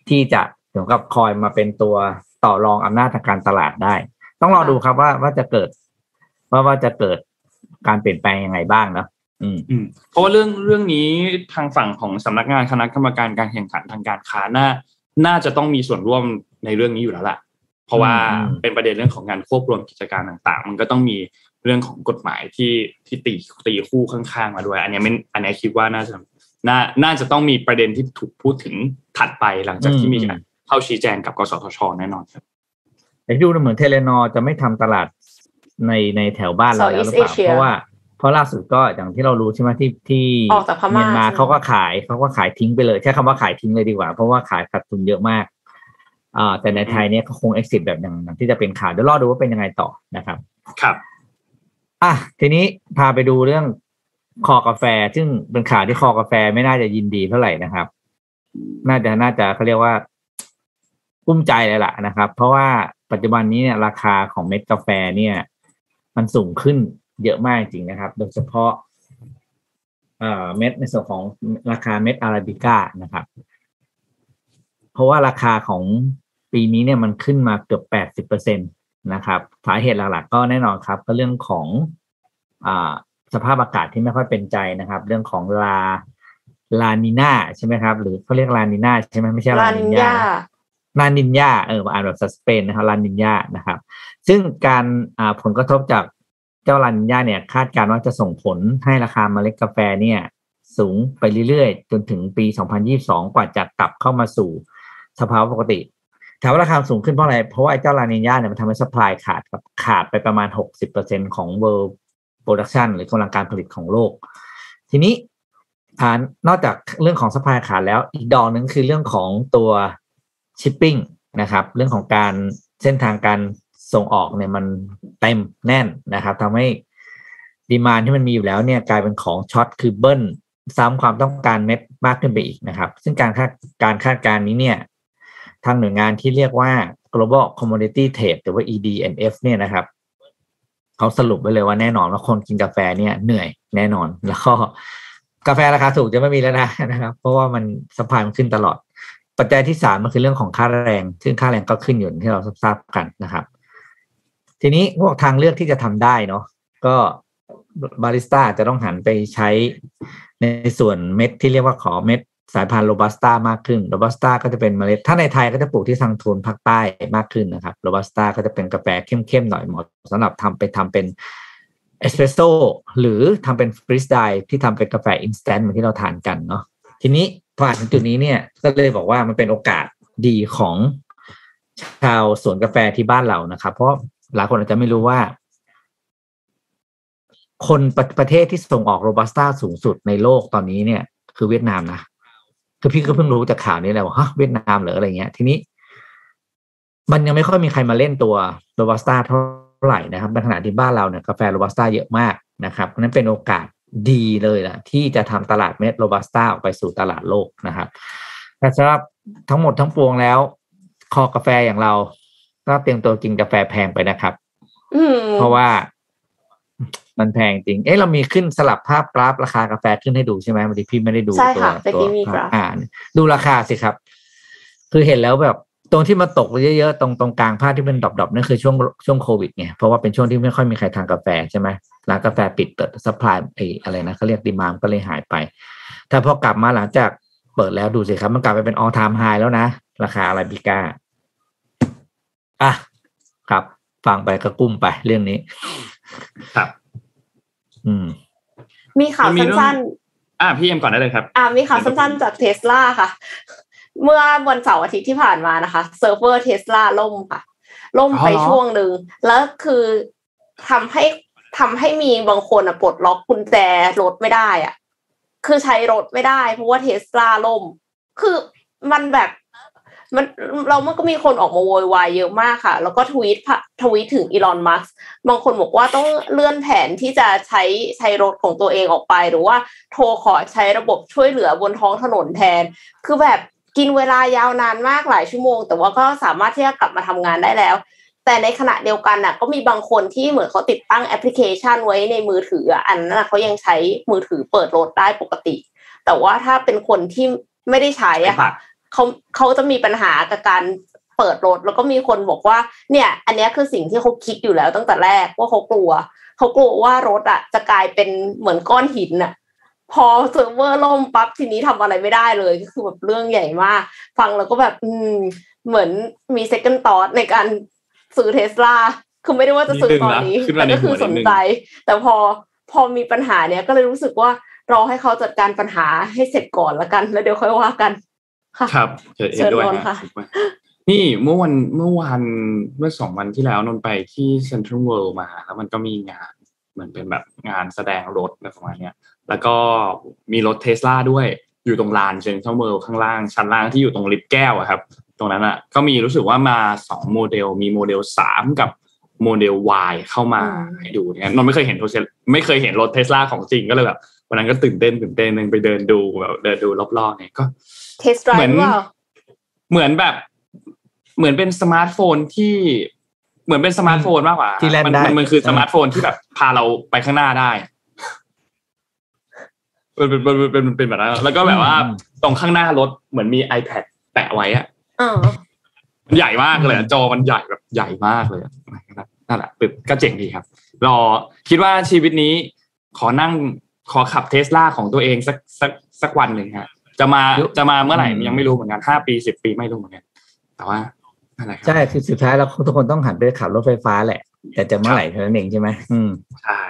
[SPEAKER 3] ที่จะถึงกับคอยมาเป็นตัวต่อรองอำนาจทางการตลาดได้ ต้องรอดูครับว่าว่าจะเกิด ว่าว่าจะเกิดการเปลี่ยนแปลงยังไงบ้างเนาะอืม
[SPEAKER 2] เพราะว่าเรื่องเรื่องนี้ทางฝั่งของสำนักงานคณะกรรมการการแข่งขันทางการค้าน่าน่าจะต้องมีส่วนร่วมในเรื่องนี้อยู่แล้วแหละเพราะว่าเป็นประเด็นเรื่องของการควบรวมกิจการต่าง ๆ มันก็ต้องมี เรื่องของกฎหมายที่ที่ตีตีคู่ข้างๆมาด้วย อันนี้ไม่อันนี้คิดว่าน่าจะน่าน่าจะต้องมีประเด็นที่ถูกพูดถึงถัดไปหลังจากที่มีการเข้าชี้แจงกับกสทช แน่นอนครับ
[SPEAKER 3] แต่ดูเหมือนเทเลนอจะไม่ทำตลาดในในแถวบ้านเราแล้วหรือเปล่าเพราะว่าเพราะล่าสุดก็อย่างที่เรารู้ใช่ไหมที่ที่เมียนมาเขาก็ขายเขาก็ขายทิ้งไปเลยใช้คำว่าขายทิ้งเลยดีกว่า เพราะว่าขายขาดทุนเยอะมากอ่าแต่ในไทยเนี่ยเขาคง exit แบบอย่างที่จะเป็นข่าวเดี๋ยวรอดูว่าเป็นยังไงต่อนะครับ
[SPEAKER 2] ครับ
[SPEAKER 3] อะทีนี้พาไปดูเรื่องคอกาแฟ ซึ่งเป็นข่าวที่คอกาแฟไม่น่าจะยินดีเท่าไหร่นะครับ น่าจะน่าจะเขาเรียกว่ากุ้มใจเลยล่ะนะครับ เพราะว่าปัจจุบันนี้เนี่ยราคาของเม็ดกาแฟเนี่ย มันสูงขึ้นเยอะมากจริงนะครับ โดยเฉพาะเอ่อเม็ดในส่วนของราคาเม็ดอาราบิก้านะครับ เพราะว่าราคาของปีนี้เนี่ยมันขึ้นมาเกือบแปดสิบเปอร์เซ็นต นะครับสาเหตุหลักๆ ก็แน่นอนครับ ก็เรื่องของอ่าสภาพอากาศที่ไม่ค่อยเป็นใจนะครับ เรื่องของลาลานิน่าใช่ไหมครับ หรือเขาเรียกลานิน่าใช่ไหมไม่ใช่
[SPEAKER 4] ลา
[SPEAKER 3] ลา
[SPEAKER 4] นิ
[SPEAKER 3] นิ
[SPEAKER 4] น
[SPEAKER 3] ญา
[SPEAKER 4] ยา
[SPEAKER 3] ลานินยาเอออ่านแบบสเปนนะครับลานินยานะครับ ซึ่งการอ่าผลกระทบจากเจ้าลานินยาเนี่ย คาดการณ์ว่าจะส่งผลให้ราคาเมล็ดกาแฟเนี่ย สูงไปเรื่อยๆ จนถึงปี 2022 กว่าจะกลับเข้ามาสู่สภาวะปกติ ถามว่าราคาสูงขึ้นเพราะอะไร เพราะว่าไอ้เจ้าลานินยาเนี่ยมันทำให้ supply ขาดครับขาดไปประมาณ 60%ของ world production หรือกำลังการผลิตของโลก ทีนี้นอกจากเรื่องของ supply ขาดแล้วอีกดอกหนึ่งคือเรื่องของตัว shipping นะครับเรื่องของการเส้นทางการส่งออกเนี่ยมันเต็มแน่นนะครับทำให้ demand ที่มันมีอยู่แล้วเนี่ยกลายเป็นของ short คือเบิ้ลซ้ำความต้องการเม็ดมากขึ้นไปอีกนะครับ ซึ่งการคาดการคาดการณ์นี้เนี่ย ทางหน่วยงานที่เรียกว่า global commodity trade หรือว่า ED&F เนี่ยนะครับเขาสรุปไว้เลยว่าแน่นอนว่าคนกินกาแฟเนี่ยเหนื่อยแน่นอน แล้วก็กาแฟราคาถูกจะไม่มีแล้วนะนะครับ เพราะว่ามัน spike มันขึ้นตลอด ปัจจัยที่สามมันคือเรื่องของค่าแรงซึ่งค่าแรงก็ขึ้นอยู่ที่เราทราบกันนะครับ ทีนี้พวกทางเลือกที่จะทำได้เนาะก็บาริสต้าจะต้องหันไปใช้ในส่วนเม็ดที่เรียกว่าขอเม็ด สายพันธุ์โรบัสต้ามากขึ้นโรบัสต้าก็จะเป็นเมล็ด ถ้าในไทยก็จะปลูกที่ทางโซนภาคใต้มากขึ้นนะครับโรบัสต้าก็จะเป็นกาแฟเข้มๆหน่อยเหมาะสำหรับทำไปทำเป็นเอสเปรสโซ่หรือทำเป็น freeze dried ที่ทำเป็นกาแฟ instant เหมือนที่เราทานกันเนาะทีนี้พออ่านถึงจุดนี้เนี่ยก็เลยบอกว่ามันเป็นโอกาสดีของชาวสวนกาแฟที่บ้านเรานะครับ เพราะหลายคนอาจจะไม่รู้ว่า คนปรประเทศที่ส่งออกโรบัสต้าสูงสุดในโลกตอนนี้เนี่ย คือเวียดนามนะ คือพี่ก็เพิ่งรู้จากข่าวนี้แหละว่าฮะเวียดนามเหรืออะไรเงี้ย ทีนี้ มันยังไม่ค่อยมีใครมาเล่นตัวโรบัสต้าเท่าไหร่นะครับในขณะที่บ้านเราเนี่ยกาแฟโรบัสต้าเยอะมากนะครับเพราะฉะนั้นเป็นโอกาสดีเลยนะที่จะทำตลาดเม็ดโรบัสต้าออกไปสู่ตลาดโลกนะครับแต่สำหรับทั้งหมดทั้งปวงแล้ว คอกาแฟอย่างเรา ก็เตรียมตัวกินกาแฟแพงไปนะครับ
[SPEAKER 4] อืม
[SPEAKER 3] เพราะว่า มันแพงจริง เอ๊ะเรามีขึ้นสลับภาพกราฟราคากาแฟขึ้นให้ดูใช่ไหมวันนี้พี่ไม่ได้ดู
[SPEAKER 4] ใช่
[SPEAKER 3] ตัว
[SPEAKER 4] ค่ะตะ
[SPEAKER 3] ตัว
[SPEAKER 4] กี้มีกราฟ
[SPEAKER 3] อ่านดูราคาสิครับ คือเห็นแล้วแบบตรงที่มาตกเยอะๆตรงตรงกลางภาพที่เป็น drop ๆนั่นคือช่วงช่วงโควิดไงเพราะว่าเป็นช่วงที่ไม่ค่อยมีใครทานกาแฟใช่ไหมร้านกาแฟปิดเปิด supply ไอ้อะไรนะเขาเรียก demand ก็เลยหายไป แต่พอกลับมาหลังจากเปิดแล้วดูสิครับ มันกลับไปเป็น all time high แล้วนะ ราคาอาราบิก้าอะครับ ฟังไปก็กลุ้มไปเรื่องนี้
[SPEAKER 2] ครับ
[SPEAKER 3] อืม
[SPEAKER 4] มีข่าว
[SPEAKER 2] มันมีเรื่อง
[SPEAKER 4] สั้น
[SPEAKER 2] อ่าพี่เอ็มก่อนได้เลยครับ
[SPEAKER 4] ๆอ่ามีข่าวสั้นๆจากเทสลาค่ะ เมื่อวันเสาร์อาทิตย์ที่ผ่านมานะคะเซิร์ฟเวอร์เทสลาล่มค่ะ ล่มไป
[SPEAKER 2] อ๋อเหรอ
[SPEAKER 4] ช่วงหนึ่งแล้วคือทำให้ทำให้มีบางคนอะปลดล็อกกุญแจรถไม่ได้อะ คือใช้รถไม่ได้ เพราะว่าเทสลาล่ม คือมันแบบ มันเรามันก็มีคนออกมาโวยวายเยอะมากค่ะ แล้วก็ทวีตทวีตถึง Elon Muskบางคนบอกว่าต้องเลื่อนแผนที่จะใช้ใช้รถของตัวเองออกไป หรือว่าโทรขอใช้ระบบช่วยเหลือบนท้องถนนแทน คือแบบกินเวลายาวนานมากหลายชั่วโมง แต่ว่าก็สามารถที่จะกลับมาทำงานได้แล้ว แต่ในขณะเดียวกันน่ะ ก็มีบางคนที่เหมือนเขาติดตั้งแอปพลิเคชันไว้ในมือถืออันนั้นเขายังใช้มือถือเปิดรถได้ปกติ แต่ว่าถ้าเป็นคนที่ไม่ได้ใช้อะค่ะ เขาเขาจะมีปัญหากับการเปิดรถแล้วก็มีคนบอกว่า เนี่ย อันเนี้ยคือสิ่งที่เขาคิดอยู่แล้วตั้งแต่แรกว่าเขากลัวเขากลัวว่ารถอะ จะกลายเป็นเหมือนก้อนหินอะ พอเซิร์ฟเวอร์ล่มปั๊บทีนี้ทำอะไรไม่ได้เลยก็คือแบบเรื่องใหญ่มาก ฟังแล้วก็แบบ อืม เหมือนมี second thought ในการซื้อเทสลาคือไม่ได้ว่าจะซื้อตอนนี้
[SPEAKER 2] นิดนึงนะขึ้น
[SPEAKER 4] แต่
[SPEAKER 2] มาใน
[SPEAKER 4] ก็คือ
[SPEAKER 2] หัวนิดนึ
[SPEAKER 4] สนใจ แต่พอพอมีปัญหาเนี้ยก็เลยรู้สึกว่ารอให้เขาจัดการปัญหาให้เสร็จก่อนละกัน แล้วเดี๋ยวค่อยว่ากัน ค่ะ
[SPEAKER 2] ครับเชิญเอ็
[SPEAKER 4] เชิ
[SPEAKER 2] น
[SPEAKER 4] ญ
[SPEAKER 2] ด้วย
[SPEAKER 4] นนท์
[SPEAKER 2] นะ
[SPEAKER 4] ค่ะ
[SPEAKER 2] นี่เมื่อวันเมื่อวันเมื่อสองวันที่แล้วนนท์ไปที่เซ็นทรัลเวิลด์มา แล้วมันก็มีงานเหมือนเป็นแบบงานแสดงรถอะไรประมาณเนี้ยแล้วก็มีรถเทสลาด้วยอยู่ตรงลานเซ็นทรัลเวิลด์ข้างล่างชั้นล่างที่อยู่ตรงลิฟต์แก้วอะครับ ตรงนั้นอะก็มีรู้สึกว่ามาสองโมเดล มีโมเดลสามกับโมเดล Y เข้ามาให้ดูเนี่ยนนไม่เคยเห็นรถไม่เคยเห็นรถเทสลาของจริงก็เลยแบบวันนั้นก็ตื่นเต้นตื่นเต้นนึงไปเดินดูแบบเดินดูรอบๆเนี่ยก็
[SPEAKER 4] test drive ว่า
[SPEAKER 2] เหมือนแบบ เหมือนเป็นสมาร์ทโฟนที่เหมือนเป็นสมาร์ทโฟนมากกว่า
[SPEAKER 3] ที่แล่น
[SPEAKER 2] มั
[SPEAKER 3] ได้
[SPEAKER 2] มันมันคือสมาร์ทโฟนที่แบบพาเราไปข้างหน้าได้เป็นเป็นเป็นเป็นเป็นแบบนั้นแล้วก็แบบว่าตรงข้างหน้ารถเหมือนมี iPad แปะไว้อะ
[SPEAKER 4] อ่า
[SPEAKER 2] มันใหญ่มากเลยอะจอมันใหญ่แบบใหญ่มากเลยอะนั่นแหละเป็นก็เจ๋งดีครับ รอคิดว่าชีวิตนี้ขอนั่งขอขับเทสลาของตัวเองสักสักสักวันหนึ่งฮะ จะมา
[SPEAKER 3] ยุ
[SPEAKER 2] จะมาเมื่อไหร่
[SPEAKER 3] อืม
[SPEAKER 2] ยังไม่รู้เหมือนกันห้าปีสิบปีไม่รู้เหมือนกันแต่ว่านั่นแหละครั
[SPEAKER 3] ใช่คือสุดท้ายแล้วทุกคนต้องหันไปขับรถไฟฟ้าแหละ แต่จะเมื่อไหร่เท่านั้นเองใช่ไหมอืม
[SPEAKER 2] ใช่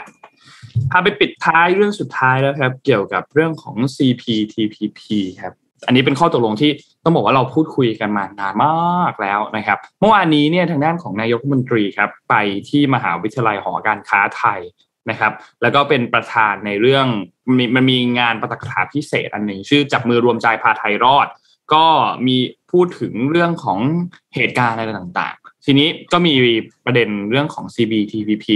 [SPEAKER 2] พาไปปิดท้ายเรื่องสุดท้ายแล้วครับ เกี่ยวกับเรื่องของ CPTPP ครับ อันนี้เป็นข้อตกลงที่ต้องบอกว่าเราพูดคุยกันมานานมากแล้วนะครับ เมื่อวานนี้เนี่ยทางด้านของนายกรัฐมนตรีครับ ไปที่มหาวิทยาลัยหอการค้าไทย นะครับ แล้วก็เป็นประธานในเรื่องมันมีมันมีงานปาฐกถาพิเศษอันหนึ่งชื่อจับมือรวมใจพาไทยรอด ก็มีพูดถึงเรื่องของเหตุการณ์อะไรต่างๆ ทีนี้ก็มีประเด็นเรื่องของ CPTPP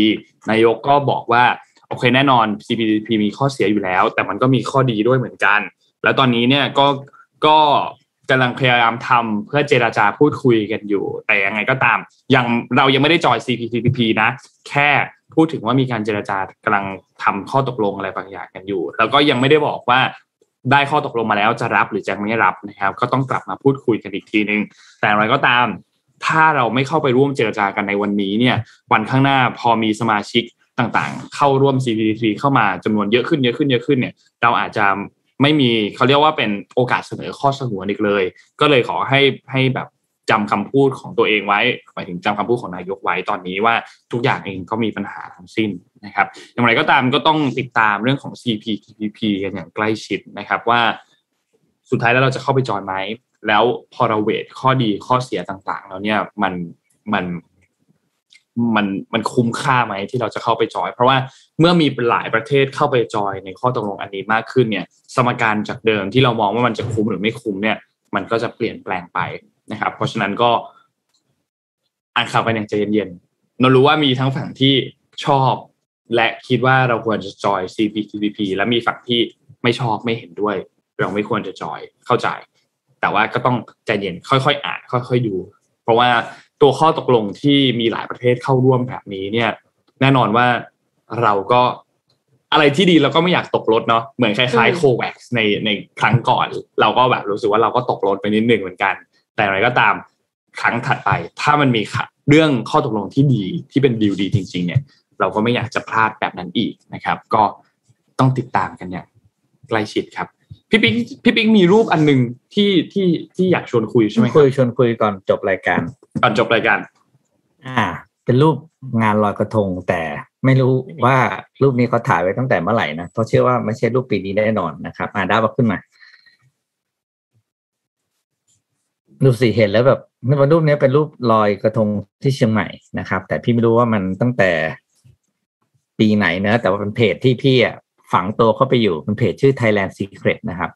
[SPEAKER 2] นายกก็บอกว่าโอเคแน่นอน CPTPP มีข้อเสียอยู่แล้ว แต่มันก็มีข้อดีด้วยเหมือนกัน แล้วตอนนี้เนี่ยก็ก็กำลังพยายามทำเพื่อเจราจาพูดคุยกันอยู่ แต่ยังไงก็ตามยังเรายังไม่ได้จอย CPTPP นะ แค่ พูดถึงว่ามีการเจราจากำลังทำข้อตกลงอะไรบางอย่างกันอยู่ แล้วก็ยังไม่ได้บอกว่าได้ข้อตกลงมาแล้วจะรับหรือจะไม่รับนะครับ ก็ต้องกลับมาพูดคุยกันอีกทีนึง แต่อะไรก็ตาม ถ้าเราไม่เข้าไปร่วมเจรจากันในวันนี้เนี่ย วันข้างหน้าพอมีสมาชิกต่างๆ เข้าร่วม CPTP เข้ามาจำนวนเยอะขึ้นเยอะขึ้นเยอะขึ้นเนี่ย เราอาจจะไม่มีเขาเรียกว่าเป็นโอกาสเสนอข้อสงวนอีกเลย ก็เลยขอให้ให้แบบ จำคำพูดของตัวเองไว้หมายถึงจำคำพูดของนายกไว้ตอนนี้ว่าทุกอย่างเองก็มีปัญหาทั้งสิ้นนะครับ อย่างไรก็ตามก็ต้องติดตามเรื่องของ CPTPP กันอย่างใกล้ชิดนะครับว่า สุดท้ายแล้วเราจะเข้าไปจอยไหมแล้วพอเราเวทข้อดีข้อเสียต่างๆ แล้วเนี่ยมันมันมันมันคุ้มค่าไหมที่เราจะเข้าไปจอย เพราะว่าเมื่อมีหลายประเทศเข้าไปจอยในข้อตกลงอันนี้มากขึ้นเนี่ย สมการจากเดิมที่เรามองว่ามันจะคุ้มหรือไม่คุ้มเนี่ย มันก็จะเปลี่ยนแปลงไป นะครับ เพราะฉะนั้นก็อ่านข่าวกันอย่างใจเย็นๆนนรู้ว่ามีทั้งฝั่งที่ชอบ และคิดว่าเราควรจะจอย CPTPP และมีฝั่งที่ไม่ชอบไม่เห็นด้วย เราไม่ควรจะจอยเข้าใจ แต่ว่าก็ต้องใจเย็นค่อยๆอ่านค่อยๆดู เพราะว่าตัวข้อตกลงที่มีหลายประเทศเข้าร่วมแบบนี้เนี่ย แน่นอนว่าเราก็อะไรที่ดีเราก็ไม่อยากตกรถเนาะเหมือนคล้ายๆโควัคในในครั้งก่อน เราก็แบบรู้สึกว่าเราก็ตกรถไปนิดหนึ่งเหมือนกัน แต่อะไรก็ตามครั้งถัดไป ถ้ามันมีค่ะเรื่องข้อตกลงที่ดีที่เป็นดีลดีจริง ๆ เนี่ย เราก็ไม่อยากจะพลาดแบบนั้นอีกนะครับ ก็ต้องติดตามกันอย่างใกล้ชิดครับพี่ปิ๊กพี่ปิ๊กมีรูปอันหนึ่งที่ที่ที่อยากชวนคุยใช่ไหมค
[SPEAKER 3] คุ
[SPEAKER 2] รับ
[SPEAKER 3] ยชวนคุยก่อนจบรายการ
[SPEAKER 2] ก่อนจบรายการ
[SPEAKER 3] อ่า เป็นรูปงานลอยกระทงแต่ไม่รู้ว่ารูปนี้เขาถ่ายไว้ตั้งแต่เมื่อไหร่นะเพราะเชื่อว่าไม่ใช่รูปปีนี้แน่นอนนะครับ อ่าดาวเอาขึ้นมา รูปสี่เห็นแล้วแบบในวันรูปนี้เป็นรูปลอยกระทงที่เชียงใหม่นะครับ แต่พี่ไม่รู้ว่ามันตั้งแต่ปีไหนเนะแต่ว่าเป็นเพจที่พี่อะฝังตัวเข้าไปอยู่เป็นเพจชื่อ Thailand Secret นะครับ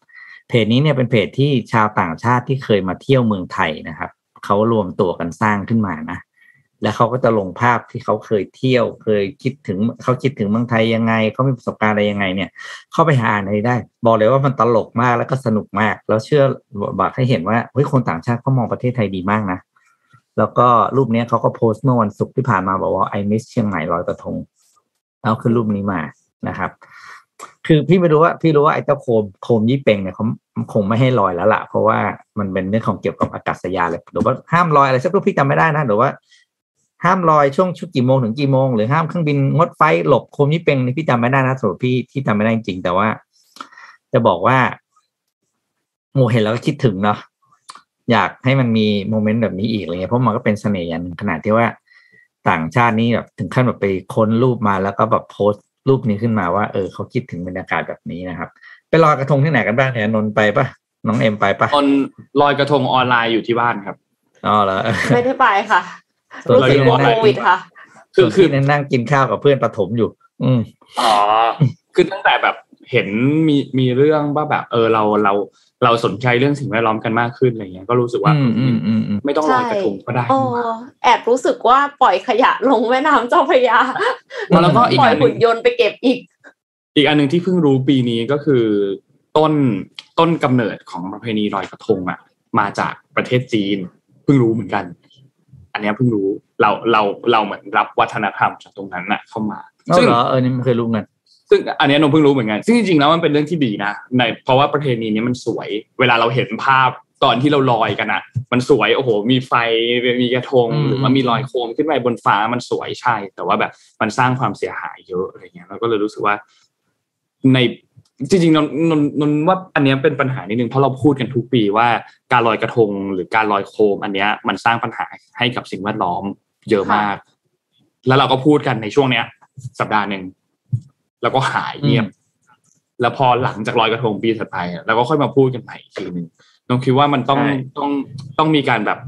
[SPEAKER 3] เพจนี้เนี่ยเป็นเพจที่ชาวต่างชาติที่เคยมาเที่ยวเมืองไทยนะครับเขารวมตัวกันสร้างขึ้นมานะ แล้วเขาก็จะลงภาพที่เขาเคยเที่ยว เคยคิดถึงเขาคิดถึงเมืองไทยยังไงเขามีประสบการณ์อะไรยังไงเนี่ย เข้าไปหาอ่านอะไรได้ บอกเลยว่ามันตลกมากแล้วก็สนุกมาก แล้วเชื่อบอกให้เห็นว่าเฮ้ยคนต่างชาติเขามองประเทศไทยดีมากนะแล้วก็รูปนี้เขาก็โพสต์เมื่อวันศุกร์ที่ผ่านมาบอกว่า I miss เชียงใหม่ลอยกระทงเอาขึ้นรูปนี้มานะครับ คือพี่ไม่รู้ว่า พี่รู้ว่าไอ้เจ้าโคมโคมยี่เป่งเนี่ยเขาคงไม่ให้ลอยแล้วล่ะ เพราะว่ามันเป็นเรื่องของเกี่ยวกับอากาศยานเลยหรือว่าห้ามลอยอะไรสักรูปพี่จำไม่ได้นะหรือว่า ห้ามลอยช่วงชุดกี่โมงถึงกี่โมงหรือห้ามเครื่องบินงดไฟล์หลบโคมยี่เป่งนี่พี่จำไม่ได้นะสรุปพี่ที่จำไม่ได้จริงแต่ว่า จะบอกว่าโมเห็นแล้วก็คิดถึงเนาะอยากให้มันมีโมเมนต์แบบนี้อีกอะไรเงี้ยเพราะมันก็เป็นเสน่ห์อย่างหนึ่งขนาดที่ว่าต่างชาตินี่แบบถึงขั้นแบบไปค้นรูปมาแล้วก็แบบโพสต์รูปนี้ขึ้นมาว่า เออเขาคิดถึงบรรยากาศแบบนี้นะครับ ไปลอยกระทงที่ไหนกันบ้างเนี่ยนนท์ไปปะน้องเอ็มไปปะ
[SPEAKER 2] ตอนลอยกระทงออนไลน์อยู่ที่บ้านครับ
[SPEAKER 3] อ๋อเหรอ
[SPEAKER 4] ไม่ได้ไปค่ะ
[SPEAKER 3] ส่วน
[SPEAKER 4] รู้สึก
[SPEAKER 3] พี่
[SPEAKER 4] กลัว
[SPEAKER 3] นั่ง
[SPEAKER 4] โควิดค่ะ
[SPEAKER 3] คือคือนั่งกินข้าวกับเพื่อนประถมอยู่ อืม
[SPEAKER 2] อ๋อคือตั้งแต่แบบเห็นมีมีเรื่องว่าแบบ เออเราเราเราสนใจเรื่องสิ่งแวดล้อมกันมากขึ้นอะไรเงี้ยก็รู้สึกว่า
[SPEAKER 3] อืมอืมอืมอืม
[SPEAKER 2] ไม่ต้องลอยกระทงก็ได้
[SPEAKER 4] โอ้แอบรู้สึกว่าปล่อยขยะลงแม่น้ำเจ้าพระยา
[SPEAKER 2] แล้วก็อีก
[SPEAKER 4] ปล่อย
[SPEAKER 2] อันหนึ่
[SPEAKER 4] หุ่
[SPEAKER 2] ง
[SPEAKER 4] นยนต์ไปเก็บอีก
[SPEAKER 2] อีกอันหนึ่งที่เพิ่งรู้ปีนี้ก็คือ ต้นต้นกำเนิดของประเพณีลอยกระทงอะ มาจากประเทศจีน เพิ่งรู้เหมือนกันอั นเนี้ยเพิ่งรู้เราเราเราเหมือนรับวัฒนธรรมจากตรงนั้นน่ะเข้ามา
[SPEAKER 3] เอา
[SPEAKER 2] ซึ่ง
[SPEAKER 3] เหรอเออนี่ไม่เคยรู้เงิน
[SPEAKER 2] ซึ่งอันเนี้ยนมเพิ่งรู้เหมือนกันซึ่งจริงๆแล้วมันเป็นเรื่องที่ดีนะในเพราะว่าประเพณีนี้มันสวย เวลาเราเห็นภาพตอนที่เราลอยกันอะ มันสวยโอ้โห มีไฟมีกระทง
[SPEAKER 3] อืม
[SPEAKER 2] หรือว่ามีลอยโคมขึ้นไปบนฟ้ามันสวยใช่ แต่ว่าแบบมันสร้างความเสียหายเยอะอะไรเงี้ยเราก็เลยรู้สึกว่าใน จริงๆนนนนนนว่าอันเนี้ยเป็นปัญหานิดนึงเพราะเราพูดกันทุกปีว่าการลอยกระทงหรือการลอยโคม อันเนี้ยมันสร้างปัญหาให้กับสิ่งแวดล้อมเยอะมาก แล้วเราก็พูดกันในช่วงเนี้ย สัปดาห์หนึ่งแล้วก็หายเงียบ แล้วพอหลังจากลอยกระทงปีถัดไปอะเราก็ค่อยมาพูดกันใหม่อีกทีหนึ่งน้องคิดว่ามันต้อง
[SPEAKER 3] ใช่
[SPEAKER 2] ต้องต้องมีการแบบ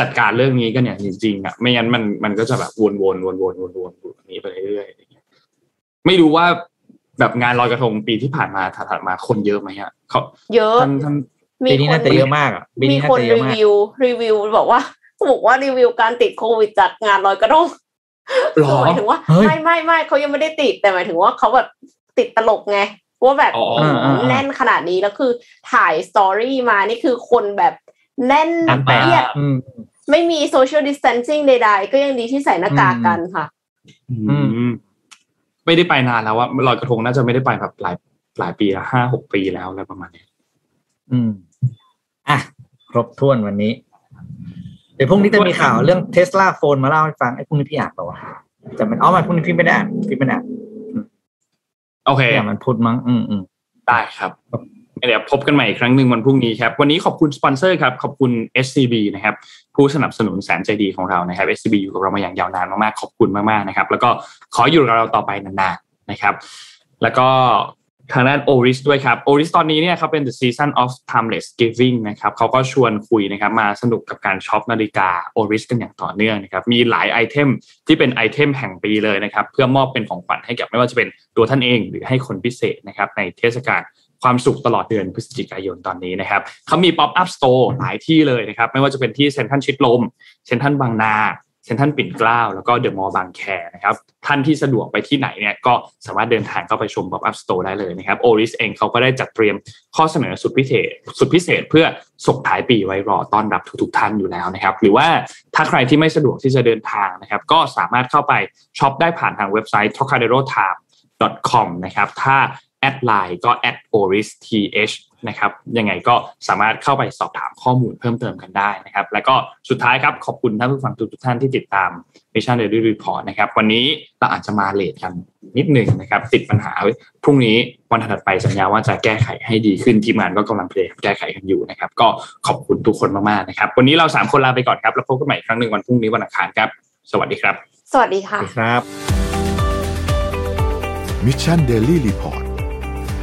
[SPEAKER 2] จัดการเรื่องนี้กันอย่างจริงๆอะไม่งั้นมันมันก็จะแบบวนๆวนๆวนๆวนๆวนๆแบบนี้ไปเรื่อยๆอะไรเงี้ยไม่รู้ว่า แบบงานลอยกระทงปีที่ผ่านมาถัดๆมาคนเยอะไหมฮะเขา
[SPEAKER 4] เยอะ
[SPEAKER 2] ท่านท่าน
[SPEAKER 4] มี
[SPEAKER 3] ปีนี้
[SPEAKER 4] ค
[SPEAKER 3] น่าจะเยอะมากอะปี
[SPEAKER 4] มี
[SPEAKER 3] นี้น่า
[SPEAKER 4] คน
[SPEAKER 3] จะเยอะ
[SPEAKER 4] รี
[SPEAKER 3] มาก
[SPEAKER 4] วิว รีวิวบอกว่าบอกว่ารีวิวการติดโควิดจากงานลอยกระทง
[SPEAKER 2] หรอ
[SPEAKER 4] หมายถึงว่า
[SPEAKER 3] เฮ้ย
[SPEAKER 4] ไม่ไม่ไม่เขายังไม่ได้ติดแต่หมายถึงว่าเขาแบบติดตลกไงว่าแบบ
[SPEAKER 2] อ๋อ
[SPEAKER 3] อ่าอ่าอ่า
[SPEAKER 4] แน่นขนาดนี้แล้วคือถ่ายสตอรี่มานี่คือคนแบบแน่นแอ
[SPEAKER 3] อัดยัด
[SPEAKER 4] เยียด
[SPEAKER 3] อืม
[SPEAKER 4] ไม่มีโซเชียลดิส a ทนซิ่งใดๆ ก็ยังดีที่ใส่หน้ากากกันค่ะ
[SPEAKER 2] อืม ไม่ได้ไปนานแล้วว่าลอยกระทงน่าจะไม่ได้ไปแบบหลายหลายปีละห้าหกปีแล้วอะไรประมาณเนี้ย
[SPEAKER 3] อืมอะครบถ้วนวันนี้ เดี๋ยวพรุ่งนี้จะมีข่าวเรื่องเทสลาโฟนมาเล่าให้ฟังไอ้พรุ่งนี้พี่อ่านเปล่าวะจะเป็นอ๋อไมันพรุ่งนี้พี่ไม่ได้อ่านพี่ไม่ได้อ่าน
[SPEAKER 2] โอเค
[SPEAKER 3] พี่อ่านมันพูดมั้ง อืมอืม
[SPEAKER 2] ได้ครับ เดี๋ยวพบกันใหม่อีกครั้งหนึ่งวันพรุ่งนี้ครับ วันนี้ขอบคุณสปอนเซอร์ครับขอบคุณ SCB นะครับผู้สนับสนุนแสนใจดีของเรานะครับ SCB อยู่กับเรามาอย่างยาวนานมากๆขอบคุณมากๆนะครับ แล้วก็ขออยู่กับเราต่อไปนานๆนะครับ แล้วก็ทางด้าน Oris ด้วยครับ Oris ตอนนี้เนี่ยเขาเป็น the season of timeless giving นะครับเขาก็ชวนคุยนะครับมาสนุกกับการช็อปนาฬิกา Oris กันอย่างต่อเนื่องนะครับมีหลายไอเทมที่เป็นไอเทมแห่งปีเลยนะครับเพื่อมอบเป็นของขวัญให้กับไม่ว่าจะเป็นตัวท่านเองหรือให้คนพิเศษนะครับในเทศกาล ความสุขตลอดเดือนพฤศจิกายนตอนนี้นะครับเขามี pop up store หลายที่เลยนะครับ ไม่ว่าจะเป็นที่เซ็นทรัลชิดลมเซ็นทรัลบางนาเซ็นทรัลปิ่นเกล้าแล้วก็เดอะมอลล์บางแคนะครับท่านที่สะดวกไปที่ไหนเนี่ยก็สามารถเดินทางเข้าไปชม Pop Up Store ได้เลยนะครับโอริสเองเขาก็ได้จัดเตรียมข้อเสนอสุดพิเศษสุดพิเศษเพื่อส่งท้ายปีไว้รอต้อนรับทุกๆท่านอยู่แล้วนะครับ หรือว่าถ้าใครที่ไม่สะดวกที่จะเดินทางนะครับ ก็สามารถเข้าไปช็อปได้ผ่านทางเว็บไซต์ t o c a d e r o t i m e com นะครับถ้า add ไลน์ก็ at oris th นะครับยังไงก็สามารถเข้าไปสอบถามข้อมูลเพิ่มเติมกันได้นะครับ แล้วก็สุดท้ายครับขอบคุณท่านผู้ฟังทุกๆท่านที่ติดตาม Mission Daily Report นะครับ วันนี้เราอาจจะมา late กันนิดหนึ่งนะครับ ติดปัญหาไว้พรุ่งนี้วันถัดไปสัญญาว่าจะแก้ไขให้ดีขึ้นทีมงานก็กำลังพยายามแก้ไขกันอยู่นะครับ ก็ขอบคุณทุกคนมากๆนะครับ วันนี้เราสามคนลาไปก่อนครับแล้วพบกันใหม่อีกครั้งหนึ่งวันพรุ่งนี้วันอังคารครับ สวัสดีครับ
[SPEAKER 4] สวัสดีค่ะ
[SPEAKER 3] ครับ
[SPEAKER 1] Mission Daily Report